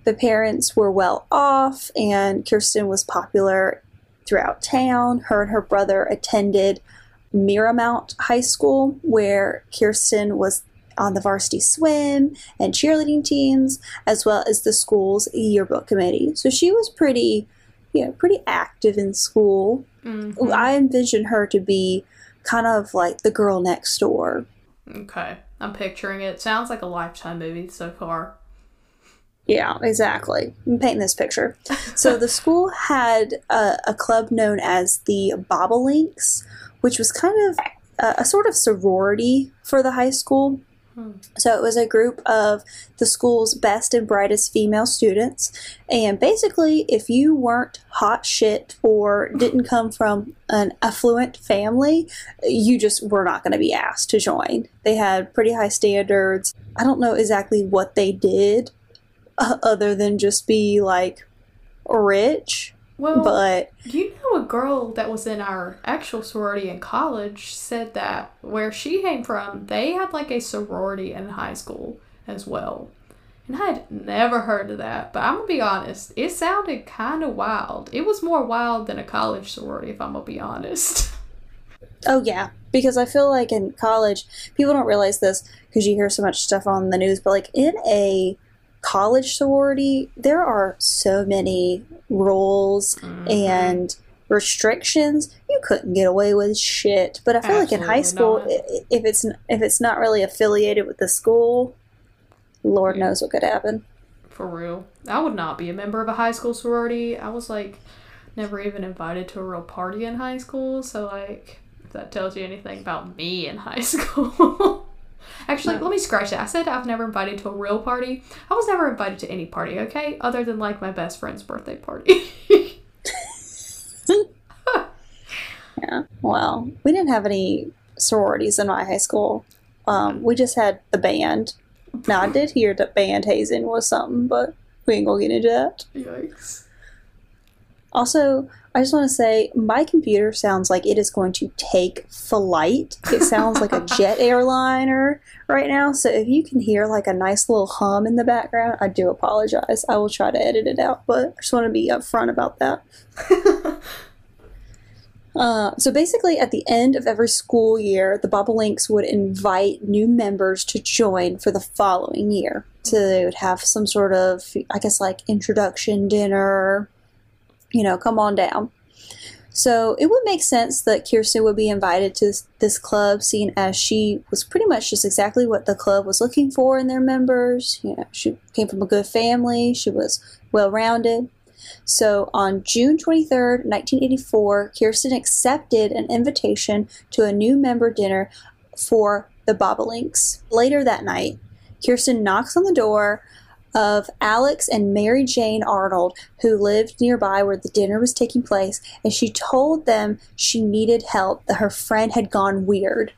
The parents were well off, and Kirsten was popular throughout town. Her and her brother attended Miramonte High School, where Kirsten was on the varsity swim and cheerleading teams, as well as the school's yearbook committee. So she was pretty, you know, pretty active in school. Mm-hmm. I envision her to be kind of like the girl next door. Okay. I'm picturing it. Sounds like a lifetime movie so far. Yeah, exactly. I'm painting this picture. So the [laughs] school had a, a club known as the Bobolinks, which was kind of a, a, sort of sorority for the high school. So it was a group of the school's best and brightest female students. And basically, if you weren't hot shit or didn't come from an affluent family, you just were not going to be asked to join. They had pretty high standards. I don't know exactly what they did uh, other than just be like rich, Well, but you know, a girl that was in our actual sorority in college said that where she came from, they had like a sorority in high school as well. And I had never heard of that, but I'm gonna be honest, it sounded kind of wild. It was more wild than a college sorority, if I'm gonna be honest. [laughs] Oh yeah, because I feel like in college, people don't realize this because you hear so much stuff on the news, but like in a college sorority, there are so many rules mm-hmm. and restrictions. You couldn't get away with shit. But I feel like in high school, Absolutely i- if it's if it's not really affiliated with the school, Lord knows what could happen. For real. I would not be a member of a high school sorority. I was like never even invited to a real party in high school, so like if that tells you anything about me in high [laughs] school. Actually, let me scratch that. I said I've never invited to a real party. I was never invited to any party, okay? Other than like my best friend's birthday party. [laughs] Yeah. Well, we didn't have any sororities in my high school. Um, we just had the band. Now I did hear that band hazing was something, but we ain't gonna get into that. Yikes. Also, I just want to say my computer sounds like it is going to take flight. It sounds like a [laughs] jet airliner right now. So if you can hear like a nice little hum in the background, I do apologize. I will try to edit it out, but I just want to be upfront about that. [laughs] Uh, so basically, at the end of every school year, the Bobolinks would invite new members to join for the following year. So they would have some sort of, I guess, like introduction dinner, you know, come on down. So it would make sense that Kirsten would be invited to this, club, seeing as she was pretty much just exactly what the club was looking for in their members. You know, she came from a good family, she was well rounded. So on June 23rd, 1984, Kirsten accepted an invitation to a new member dinner for the Bobolinks. Later that night, Kirsten knocks on the door of Alex and Mary Jane Arnold, who lived nearby where the dinner was taking place, and she told them she needed help, that her friend had gone weird.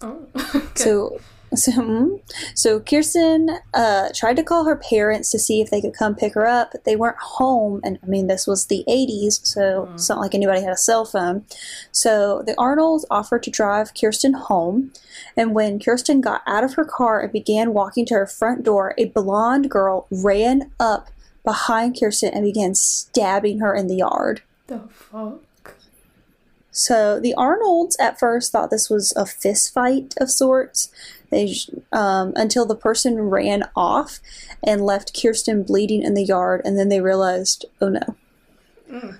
Oh. [laughs] okay. So, so, mm, so Kirsten uh, tried to call her parents to see if they could come pick her up, but they weren't home. And I mean, this was the 80s, so it's not like anybody had a cell phone. So the Arnolds offered to drive Kirsten home. And when Kirsten got out of her car and began walking to her front door, a blonde girl ran up behind Kirsten and began stabbing her in the yard. the fuck? So the Arnolds at first thought this was a fist fight of sorts. They um, until the person ran off and left Kirsten bleeding in the yard, and then they realized, oh no.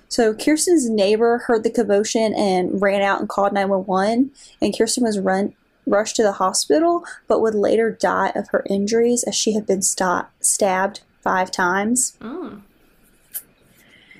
So Kirsten's neighbor heard the commotion and ran out and called nine one one. And Kirsten was run rushed to the hospital, but would later die of her injuries as she had been sta- stabbed five times. Mm.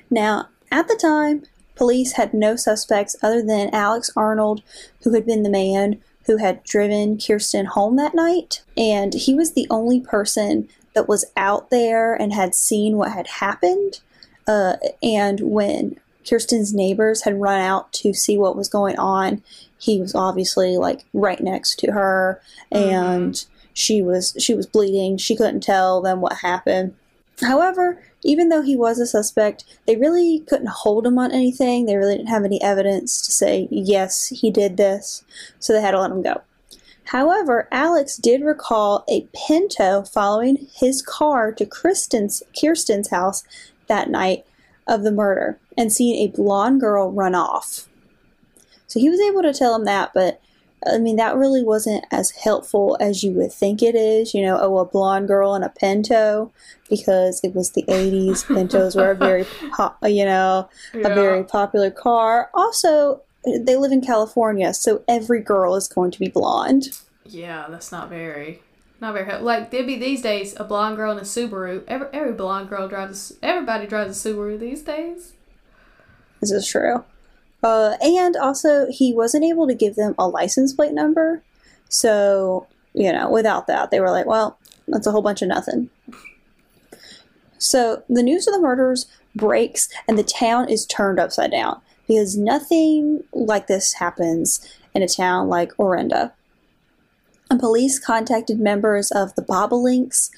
Now, at the time, police had no suspects other than Alex Arnold, who had been the man who had driven Kirsten home that night. And he was the only person that was out there and had seen what had happened. Uh, and when Kirsten's neighbors had run out to see what was going on, he was obviously like right next to her and she was she was bleeding. She couldn't tell them what happened. However, even though he was a suspect, they really couldn't hold him on anything. They really didn't have any evidence to say, yes, he did this, so they had to let him go. However, Alex did recall a Pinto following his car to Kristen's, Kirsten's house that night of the murder and seeing a blonde girl run off. So he was able to tell him that, but I mean, that really wasn't as helpful as you would think it is. You know, oh, a blonde girl in a Pinto, because it was the 80s. [laughs] Pintos were a very, po- you know, a very popular car. Also, they live in California, so every girl is going to be blonde. Yeah, that's not very, not very helpful. Like there'd be these days a blonde girl in a Subaru. Every every blonde girl drives. a- Everybody drives a Subaru these days. This is true. Uh, and also, he wasn't able to give them a license plate number. So you know, without that, they were like, well, that's a whole bunch of nothing. So the news of the murders breaks and the town is turned upside down because nothing like this happens in a town like Orinda. And police contacted members of the Bobolinks,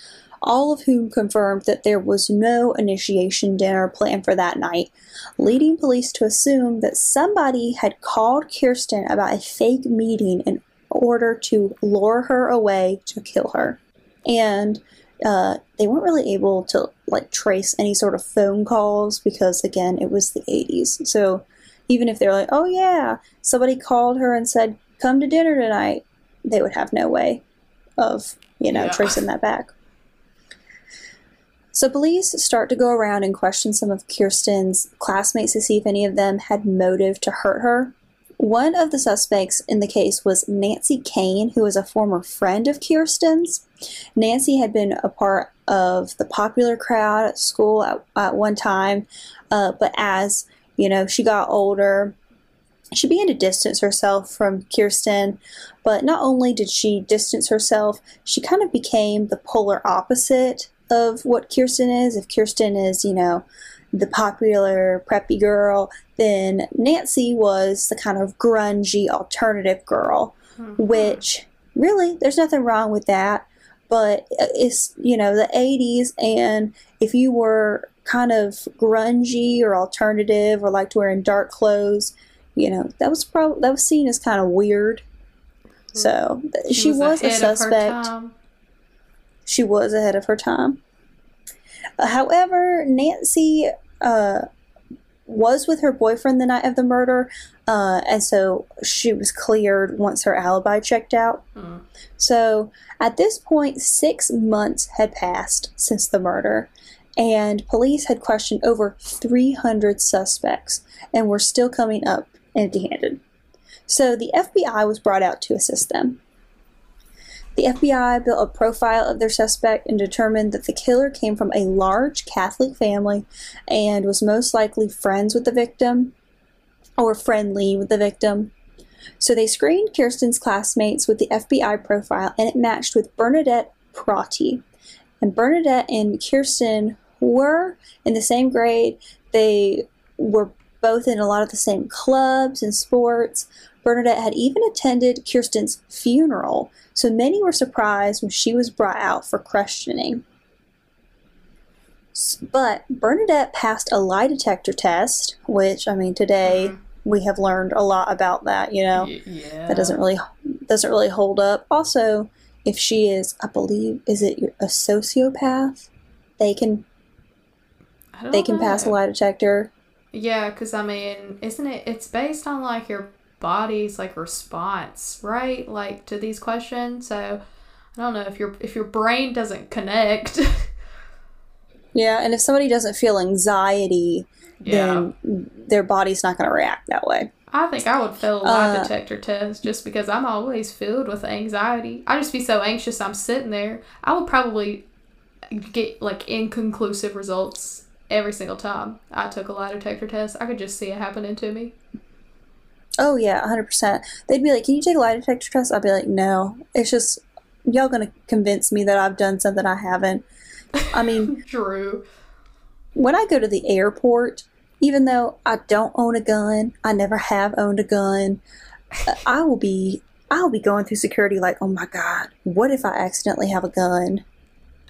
all of whom confirmed that there was no initiation dinner planned for that night, leading police to assume that somebody had called Kirsten about a fake meeting in order to lure her away to kill her. And uh, they weren't really able to like trace any sort of phone calls because again it was the 80s so even if they're like oh yeah somebody called her and said come to dinner tonight they would have no way of you know Yeah. tracing that back so police start to go around and question some of kirsten's classmates to see if any of them had motive to hurt her one of the suspects in the case was Nancy Kane, who was a former friend of Kirsten's. Nancy had been a part of the popular crowd at school at, at one time, uh, but as you know, she got older, she began to distance herself from Kirsten. But not only did she distance herself, she kind of became the polar opposite of what Kirsten is. If Kirsten is, you know, the popular preppy girl, then Nancy was the kind of grungy alternative girl, mm-hmm. which really there's nothing wrong with that. But it's you know the 80s, and if you were kind of grungy or alternative or liked wearing dark clothes, you know that was probably that was seen as kind of weird. Mm-hmm. So th- she, was, a of her suspect. She was ahead of her time. Uh, However, Nancy uh, was with her boyfriend the night of the murder, uh, and so she was cleared once her alibi checked out. Hmm. So at this point, six months had passed since the murder, and police had questioned over 300 suspects and were still coming up empty handed. So the FBI was brought out to assist them. The FBI built a profile of their suspect and determined that the killer came from a large Catholic family and was most likely friends with the victim or friendly with the victim. So they screened Kirsten's classmates with the FBI profile and it matched with Bernadette Protti. And Bernadette and Kirsten were in the same grade. They were both in a lot of the same clubs and sports. Bernadette had even attended Kirsten's funeral, so many were surprised when she was brought out for questioning. But Bernadette passed a lie detector test, which I mean today mm-hmm. we have learned a lot about that, you know. Yeah. That doesn't really doesn't really hold up. Also, if she is, I believe, is it a sociopath? They can they can pass a lie detector. Yeah, because I mean, isn't it? It's based on like your body's like response, right? Like to these questions. So I don't know if your if your brain doesn't connect. [laughs] Yeah, and if somebody doesn't feel anxiety, yeah, then their body's not going to react that way. I think I would fail a lie Uh, detector test just because I'm always filled with anxiety. I just be so anxious. I'm sitting there. I would probably get like inconclusive results every single time I took a lie detector test. I could just see it happening to me. Oh yeah, hundred percent. They'd be like, "Can you take a lie detector test?" I'd be like, "No, it's just y'all gonna convince me that I've done something I haven't." I mean, [laughs] True. when I go to the airport, even though I don't own a gun, I never have owned a gun. uh, I will be, I'll be going through security like, "Oh my god, what if I accidentally have a gun?"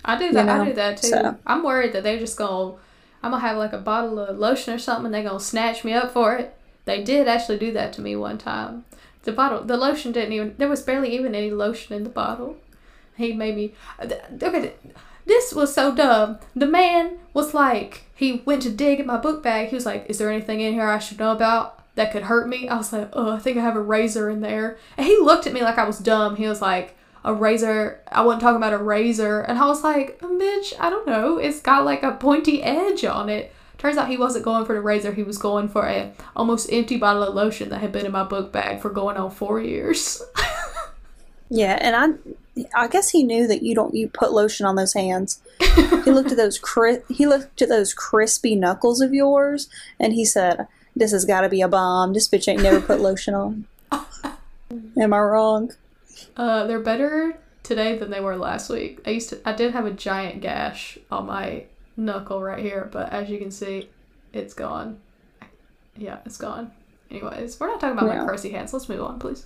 I do that. know, I do that too. so- I'm worried that they're just gonna. I'm gonna have like a bottle of lotion or something, and they're gonna snatch me up for it. They did actually do that to me one time. The bottle, the lotion didn't even. There was barely even any lotion in the bottle. He made me. Okay, this was so dumb. The man was like, he went to dig at my book bag. He was like, "Is there anything in here I should know about that could hurt me?" I was like, "Oh, I think I have a razor in there." And he looked at me like I was dumb. He was like, "A razor? I wasn't talking about a razor." And I was like, "Bitch, I don't know. It's got like a pointy edge on it." Turns out he wasn't going for the razor. He was going for a almost empty bottle of lotion that had been in my book bag for going on four years. [laughs] Yeah, and I, I guess he knew that you don't you put lotion on those hands. he looked at those cri- he looked at those crispy knuckles of yours, and he said, "This has got to be a bomb. This bitch ain't never put lotion on." [laughs] Am I wrong? Uh, they're better today than they were last week. I used to, I did have a giant gash on my knuckle right here, but as you can see, it's gone. Yeah, it's gone. Anyways, we're not talking about Yeah. my crusty hands. Let's move on, please.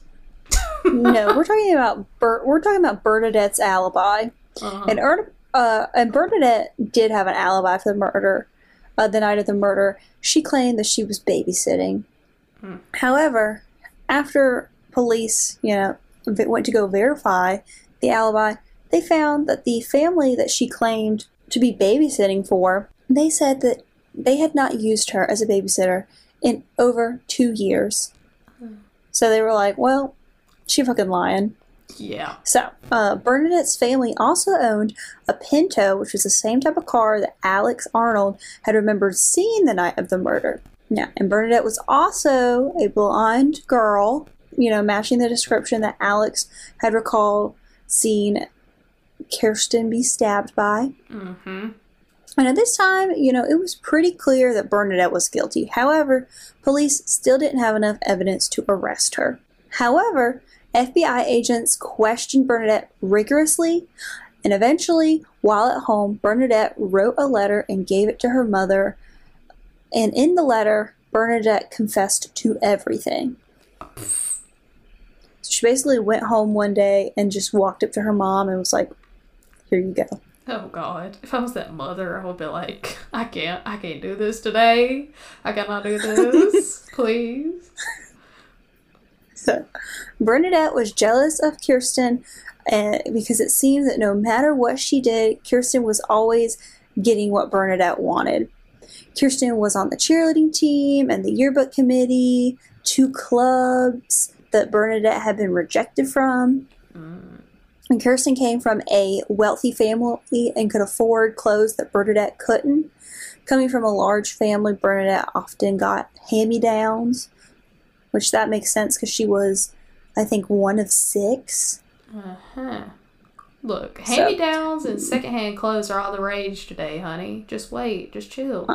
no, [laughs] we're talking about Ber- we're talking about Bernadette's alibi. Uh-huh. And er- uh, and Bernadette did have an alibi for the murder. Uh, the night of the murder, she claimed that she was babysitting. Hmm. However, after police, you know, v- went to go verify the alibi, they found that the family that she claimed to be babysitting for, they said that they had not used her as a babysitter in over two years. So they were like, "Well, she fucking lying." yeah. So, uh, Bernadette's family also owned a Pinto, which was the same type of car that Alex Arnold had remembered seeing the night of the murder. Now, and Bernadette was also a blonde girl, you know, matching the description that Alex had recalled seeing Kirsten be stabbed by. Mm-hmm. And at this time, you know, it was pretty clear that Bernadette was guilty. However, police still didn't have enough evidence to arrest her. However, FBI agents questioned Bernadette rigorously, and eventually, while at home, Bernadette wrote a letter and gave it to her mother. And in the letter, Bernadette confessed to everything. So she basically went home one day and just walked up to her mom and was like, Here you go. Oh God! If I was that mother, I would be like, I can't, I can't do this today. I cannot do this. [laughs] Please. So, Bernadette was jealous of Kirsten uh, because it seemed that no matter what she did, Kirsten was always getting what Bernadette wanted. Kirsten was on the cheerleading team and the yearbook committee, two clubs that Bernadette had been rejected from. And Kirsten came from a wealthy family and could afford clothes that Bernadette couldn't. Coming from a large family, Bernadette often got hand me downs, which that makes sense because she was, I think, one of six. Uh huh. Look, hand me downs and secondhand clothes are all the rage today, honey. Just wait, just chill.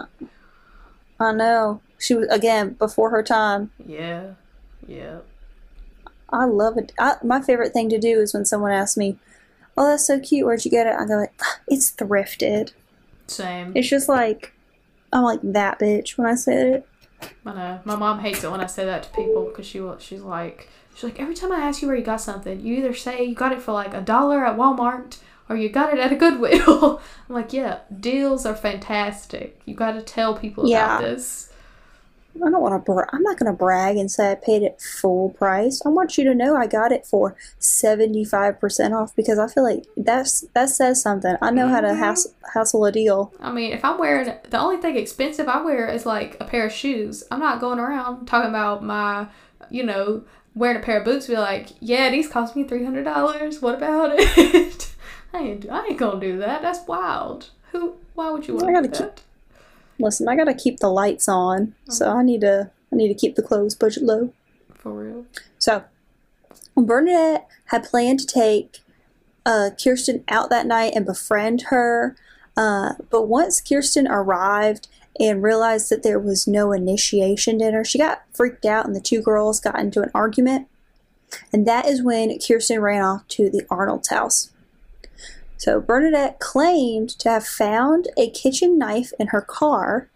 I know. She was, again, before her time. Yeah, yeah. I love it. I, my favorite thing to do is when someone asks me, Oh, that's so cute. Where'd you get it? I go, like, "Ah, It's thrifted. Same. It's just like, I'm like that bitch when I say it. I know. My mom hates it when I say that to people because she will- she's like she's like every time I ask you where you got something, you either say you got it for like a dollar at Walmart or you got it at a Goodwill. [laughs] I'm like, yeah, deals are fantastic. You got to tell people Yeah. about this. I don't want to. Bra- I'm not going to brag and say I paid it full price. I want you to know I got it for seventy five percent off because I feel like that's that says something. I know how to mm-hmm. hassle, hassle a deal. I mean, if I'm wearing the only thing expensive I wear is like a pair of shoes. I'm not going around talking about my, you know, wearing a pair of boots. Be like, yeah, these cost me three hundred dollars. What about it? [laughs] I ain't, I ain't gonna do that. That's wild. Who? Why would you want to do keep- that? Listen, I got to keep the lights on, so I need to. I need to keep the clothes budget low. For real. So, Bernadette had planned to take uh, Kirsten out that night and befriend her. Uh, but once Kirsten arrived and realized that there was no initiation dinner, she got freaked out and the two girls got into an argument. And that is when Kirsten ran off to the Arnold's house. So, Bernadette claimed to have found a kitchen knife in her car.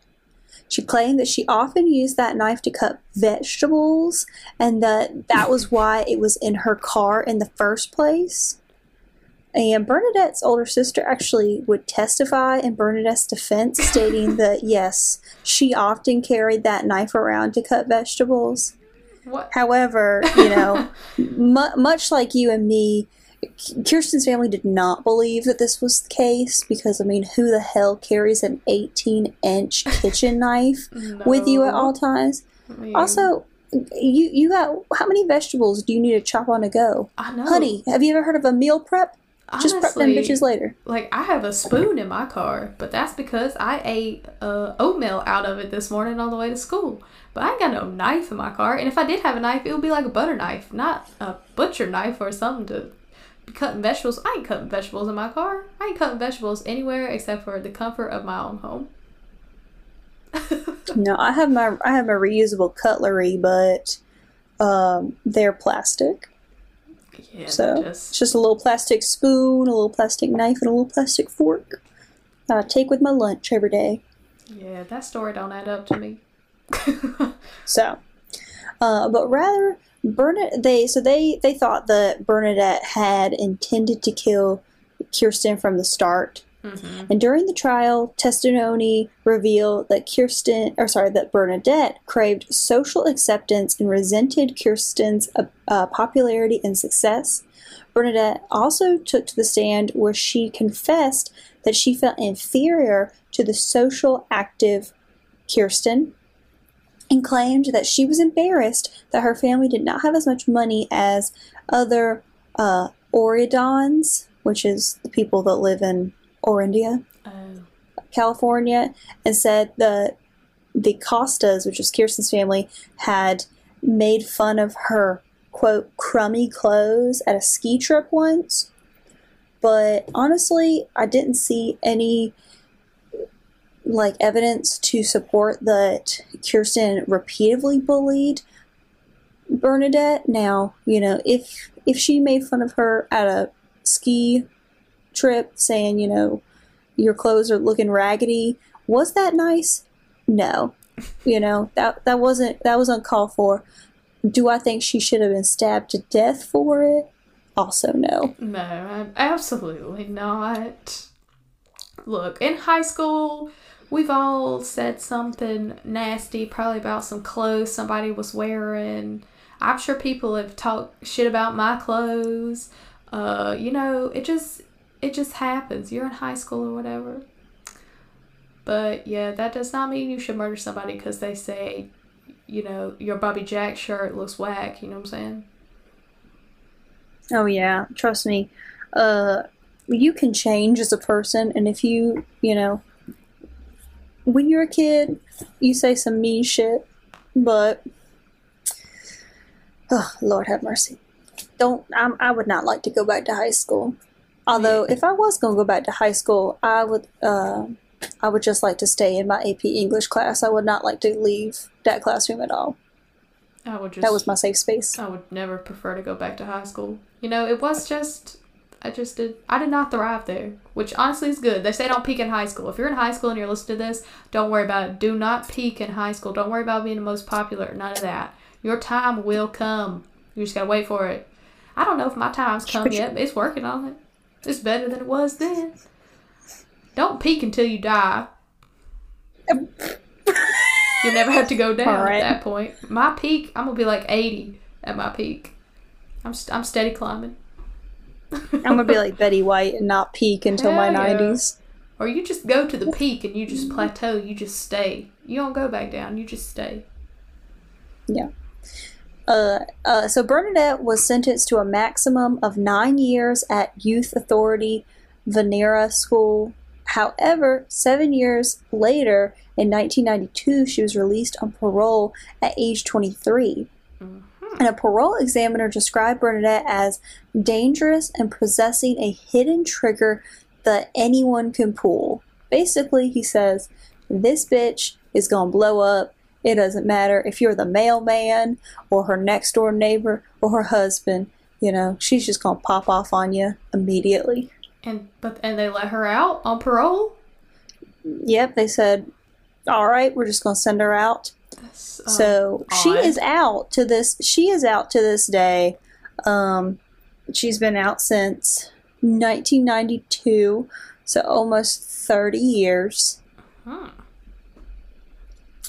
She claimed that she often used that knife to cut vegetables and that that was [laughs] why it was in her car in the first place. And Bernadette's older sister actually would testify in Bernadette's defense, stating [laughs] that yes, she often carried that knife around to cut vegetables. What? However, you know, [laughs] mu- much like you and me, Kirsten's family did not believe that this was the case because, I mean, who the hell carries an 18 inch [laughs] kitchen knife with you at all times? I mean, Also, you you got how many vegetables do you need to chop on a go? I know. Honey, have you ever heard of a meal prep? Just prep them bitches later. Like I have a spoon in my car, but that's because I ate uh, oatmeal out of it this morning on the way to school. But I ain't got no knife in my car, and if I did have a knife, it would be like a butter knife, not a butcher knife or something to cutting vegetables. I ain't cutting vegetables in my car. I ain't cutting vegetables anywhere except for the comfort of my own home. [laughs] No, I have my I have my reusable cutlery, but um, they're plastic. Yeah, So just it's just a little plastic spoon, a little plastic knife, and a little plastic fork I take with my lunch every day. yeah, that story don't add up to me. [laughs] So, uh, but rather, Bernadette, they so they they thought that Bernadette had intended to kill Kirsten from the start. hmm And during the trial, testimony revealed that Kirsten, or sorry, that Bernadette craved social acceptance and resented Kirsten's uh, uh, popularity and success. Bernadette also took to the stand where she confessed that she felt inferior to the social active Kirsten and claimed that she was embarrassed that her family did not have as much money as other uh, Oridons, which is the people that live in Orindia. Oh, California and said that the Costas, which is Kirsten's family, had made fun of her quote crummy clothes at a ski trip once. But honestly, I didn't see any like evidence to support that Kirsten repeatedly bullied Bernadette. Now, you know, if if she made fun of her at a ski trip saying, you know, your clothes are looking raggedy. Was that nice? No. You know, that that wasn't that was uncalled for. Do I think she should have been stabbed to death for it? Also no. no, absolutely not. Look, in high school, we've all said something nasty, probably about some clothes somebody was wearing. I'm sure people have talked shit about my clothes. Uh, you know, it just it just happens. You're in high school or whatever. But yeah, that does not mean you should murder somebody because they say, you know, your Bobby Jack shirt looks whack. You know what I'm saying? Oh yeah, trust me. Uh you can change as a person and if you, you know, when you're a kid, you say some mean shit, but oh, Lord have mercy. Don't I'm, I would not like to go back to high school. Although if I was going to go back to high school, I would uh, I would just like to stay in my AP English class. I would not like to leave that classroom at all. I would just That was my safe space. I would never prefer to go back to high school. You know, it was just I just did I did not thrive there, which honestly is good. They say don't peak in high school. If you're in high school and you're listening to this, don't worry about it. Do not peak in high school. Don't worry about being the most popular. None of that. Your time will come. You just gotta wait for it. I don't know if my time's come yet, but it's working on it. It's better than it was then. Don't peak until you die. you never have to go down right. at that point. My peak, I'm gonna be like 80 at my peak. I'm st- I'm steady climbing. I'm gonna be like Betty White and not peak until my Hell yeah. nineties. Or you just go to the peak and you just plateau. You just stay. You don't go back down. You just stay. Yeah. Uh, uh, so Bernadette was sentenced to a maximum of nine years at Youth Authority Ventura School. However, seven years later, in 1992, she was released on parole at age 23. And a parole examiner described Bernadette as dangerous and possessing a hidden trigger that anyone can pull. Basically, he says, This bitch is gonna blow up. It doesn't matter if you're the mailman or her next door neighbor or her husband. You know, she's just gonna pop off on you immediately. And but and they let her out on parole. Yep, they said, All right, we're just gonna send her out. That's, um, So she odd. is out to this. She is out to this day. Um, she's been out since 1992, so almost 30 years. Hmm.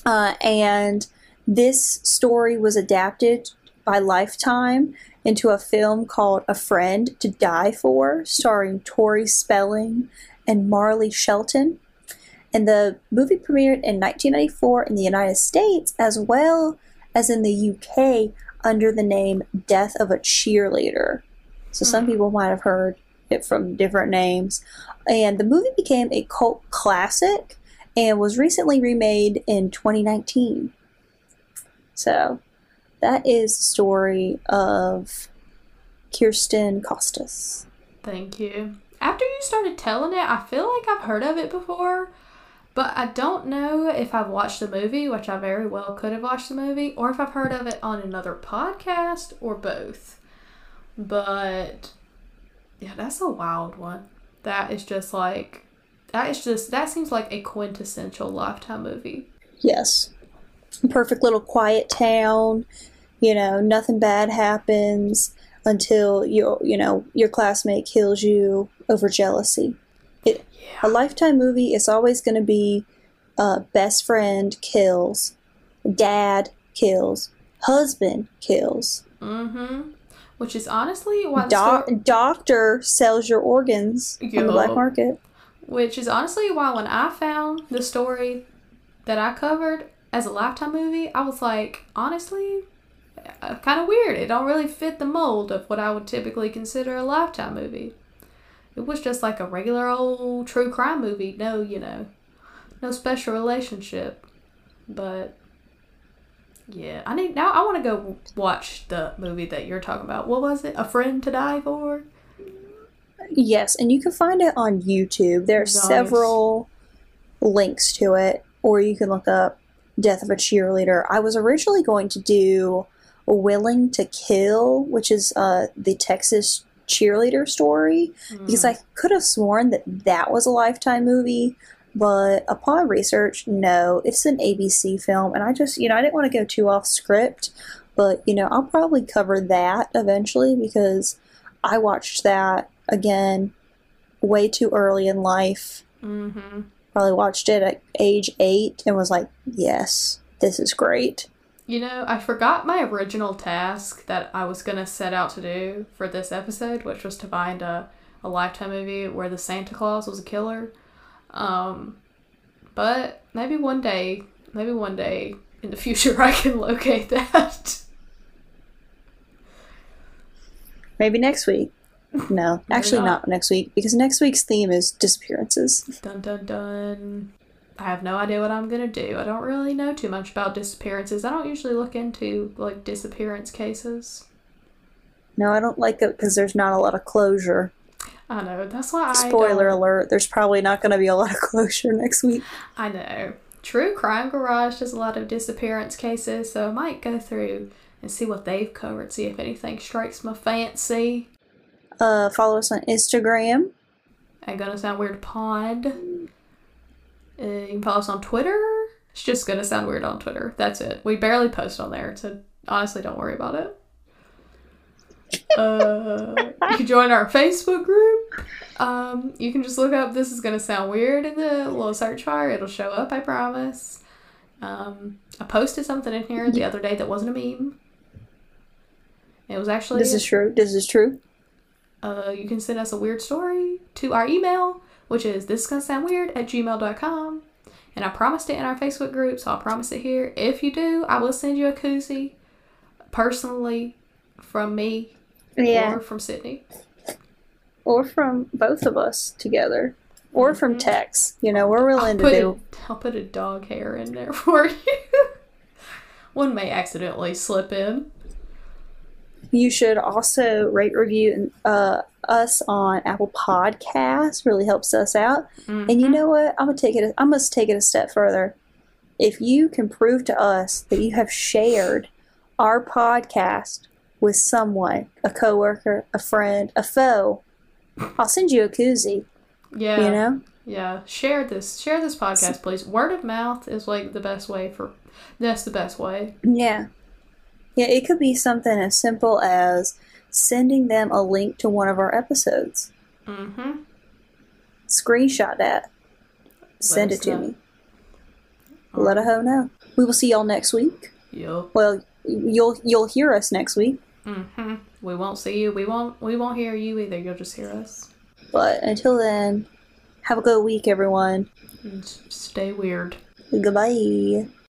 Uh, and this story was adapted by Lifetime into a film called A Friend to Die For, starring Tori Spelling and Marley Shelton. And the movie premiered in 1994 in the United States as well as in the UK under the name Death of a Cheerleader. So some Hmm. people might have heard it from different names. And the movie became a cult classic and was recently remade in 2019. So that is the story of Kirsten Costas. Thank you. After you started telling it, I feel like I've heard of it before, but I don't know if I've watched the movie, which I very well could have watched the movie, or if I've heard of it on another podcast or both. But yeah, that's a wild one. That is just like that is just that seems like a quintessential lifetime movie. Yes. Perfect little quiet town. You know, nothing bad happens until you you know your classmate kills you over jealousy. It Yeah. a lifetime movie is always going to be uh, best friend kills, dad kills, husband kills, Mm-hmm. Which is honestly why the doc- sto- doctor sells your organs on the black market. which is honestly why when I found the story that I covered as a lifetime movie, I was like, honestly, uh, kind of weird. It don't really fit the mold of what I would typically consider a lifetime movie. It was just like a regular old true crime movie. No, you know, no special relationship. But yeah, I need now. I want to go watch the movie that you're talking about. What was it? A friend to die for? Yes, and you can find it on YouTube. There are Nice. several links to it, or you can look up Death of a Cheerleader. I was originally going to do Willing to Kill, which is uh, the Texas cheerleader story, because I could have sworn that that was a Lifetime movie, but upon research, no, it's an ABC film, and I just, you know, I didn't want to go too off script, but, you know, I'll probably cover that eventually because I watched that again way too early in life. Mm-hmm. Probably watched it at age eight and was like, yes, this is great. You know, I forgot my original task that I was gonna set out to do for this episode, which was to find a, a lifetime movie where the Santa Claus was a killer. Um, but maybe one day, maybe one day in the [laughs] future, I can locate that. Maybe next week. No, actually not. not next week because next week's theme is disappearances. dun dun dun. I have no idea what I'm gonna do. I don't really know too much about disappearances. I don't usually look into like disappearance cases. No, I don't like it because there's not a lot of closure. I know that's why I Spoiler alert, there's probably not going to be a lot of [laughs] closure next week. I know. True Crime Garage does a lot of disappearance cases, so I might go through and see what they've covered, see if anything strikes my fancy. Uh, follow us on Instagram. I'm gonna sound weird pod. Uh, you can follow us on Twitter. It's just gonna sound weird on Twitter. That's it. We barely post on there, so honestly, don't worry about it. Uh, you can join our Facebook group. Um, you can just look up "This is gonna sound weird" in the little search bar. It'll show up. I promise. Um, I posted something in here the other day that wasn't a meme. It was actually This is true. This is true. uh, you can send us a weird story to our email, which is this is gonna sound weird at gmail.com. And I promised it in our Facebook group, so I'll promise it here. If you do, I will send you a koozie personally from me Yeah. or from Sydney. Or from both of us together. Or from Mhm. Tex. You know, we're willing to do. A, I'll put a dog hair in there [laughs] for you. One may accidentally slip in. You should also rate review uh, us on Apple Podcasts. Really helps us out. And you Mhm. know what? I'm gonna take it. I must take it a step further. If you can prove to us that you have shared our podcast with someone, a coworker, a friend, a foe, I'll send you a koozie. yeah, You know? yeah. Share this. Share this podcast, please. Word of mouth is like the best way for. That's the best way. Yeah. Yeah, it could be something as simple as sending them a link to one of our episodes. Mm-hmm. Screenshot that. Send it to know. me. Let a hoe know. We will see y'all next week. Yup. Well, you'll you'll hear us next week. Mm-hmm. We won't see you. We won't. We won't hear you either. You'll just hear us. But until then, have a good week, everyone. And stay weird. Goodbye.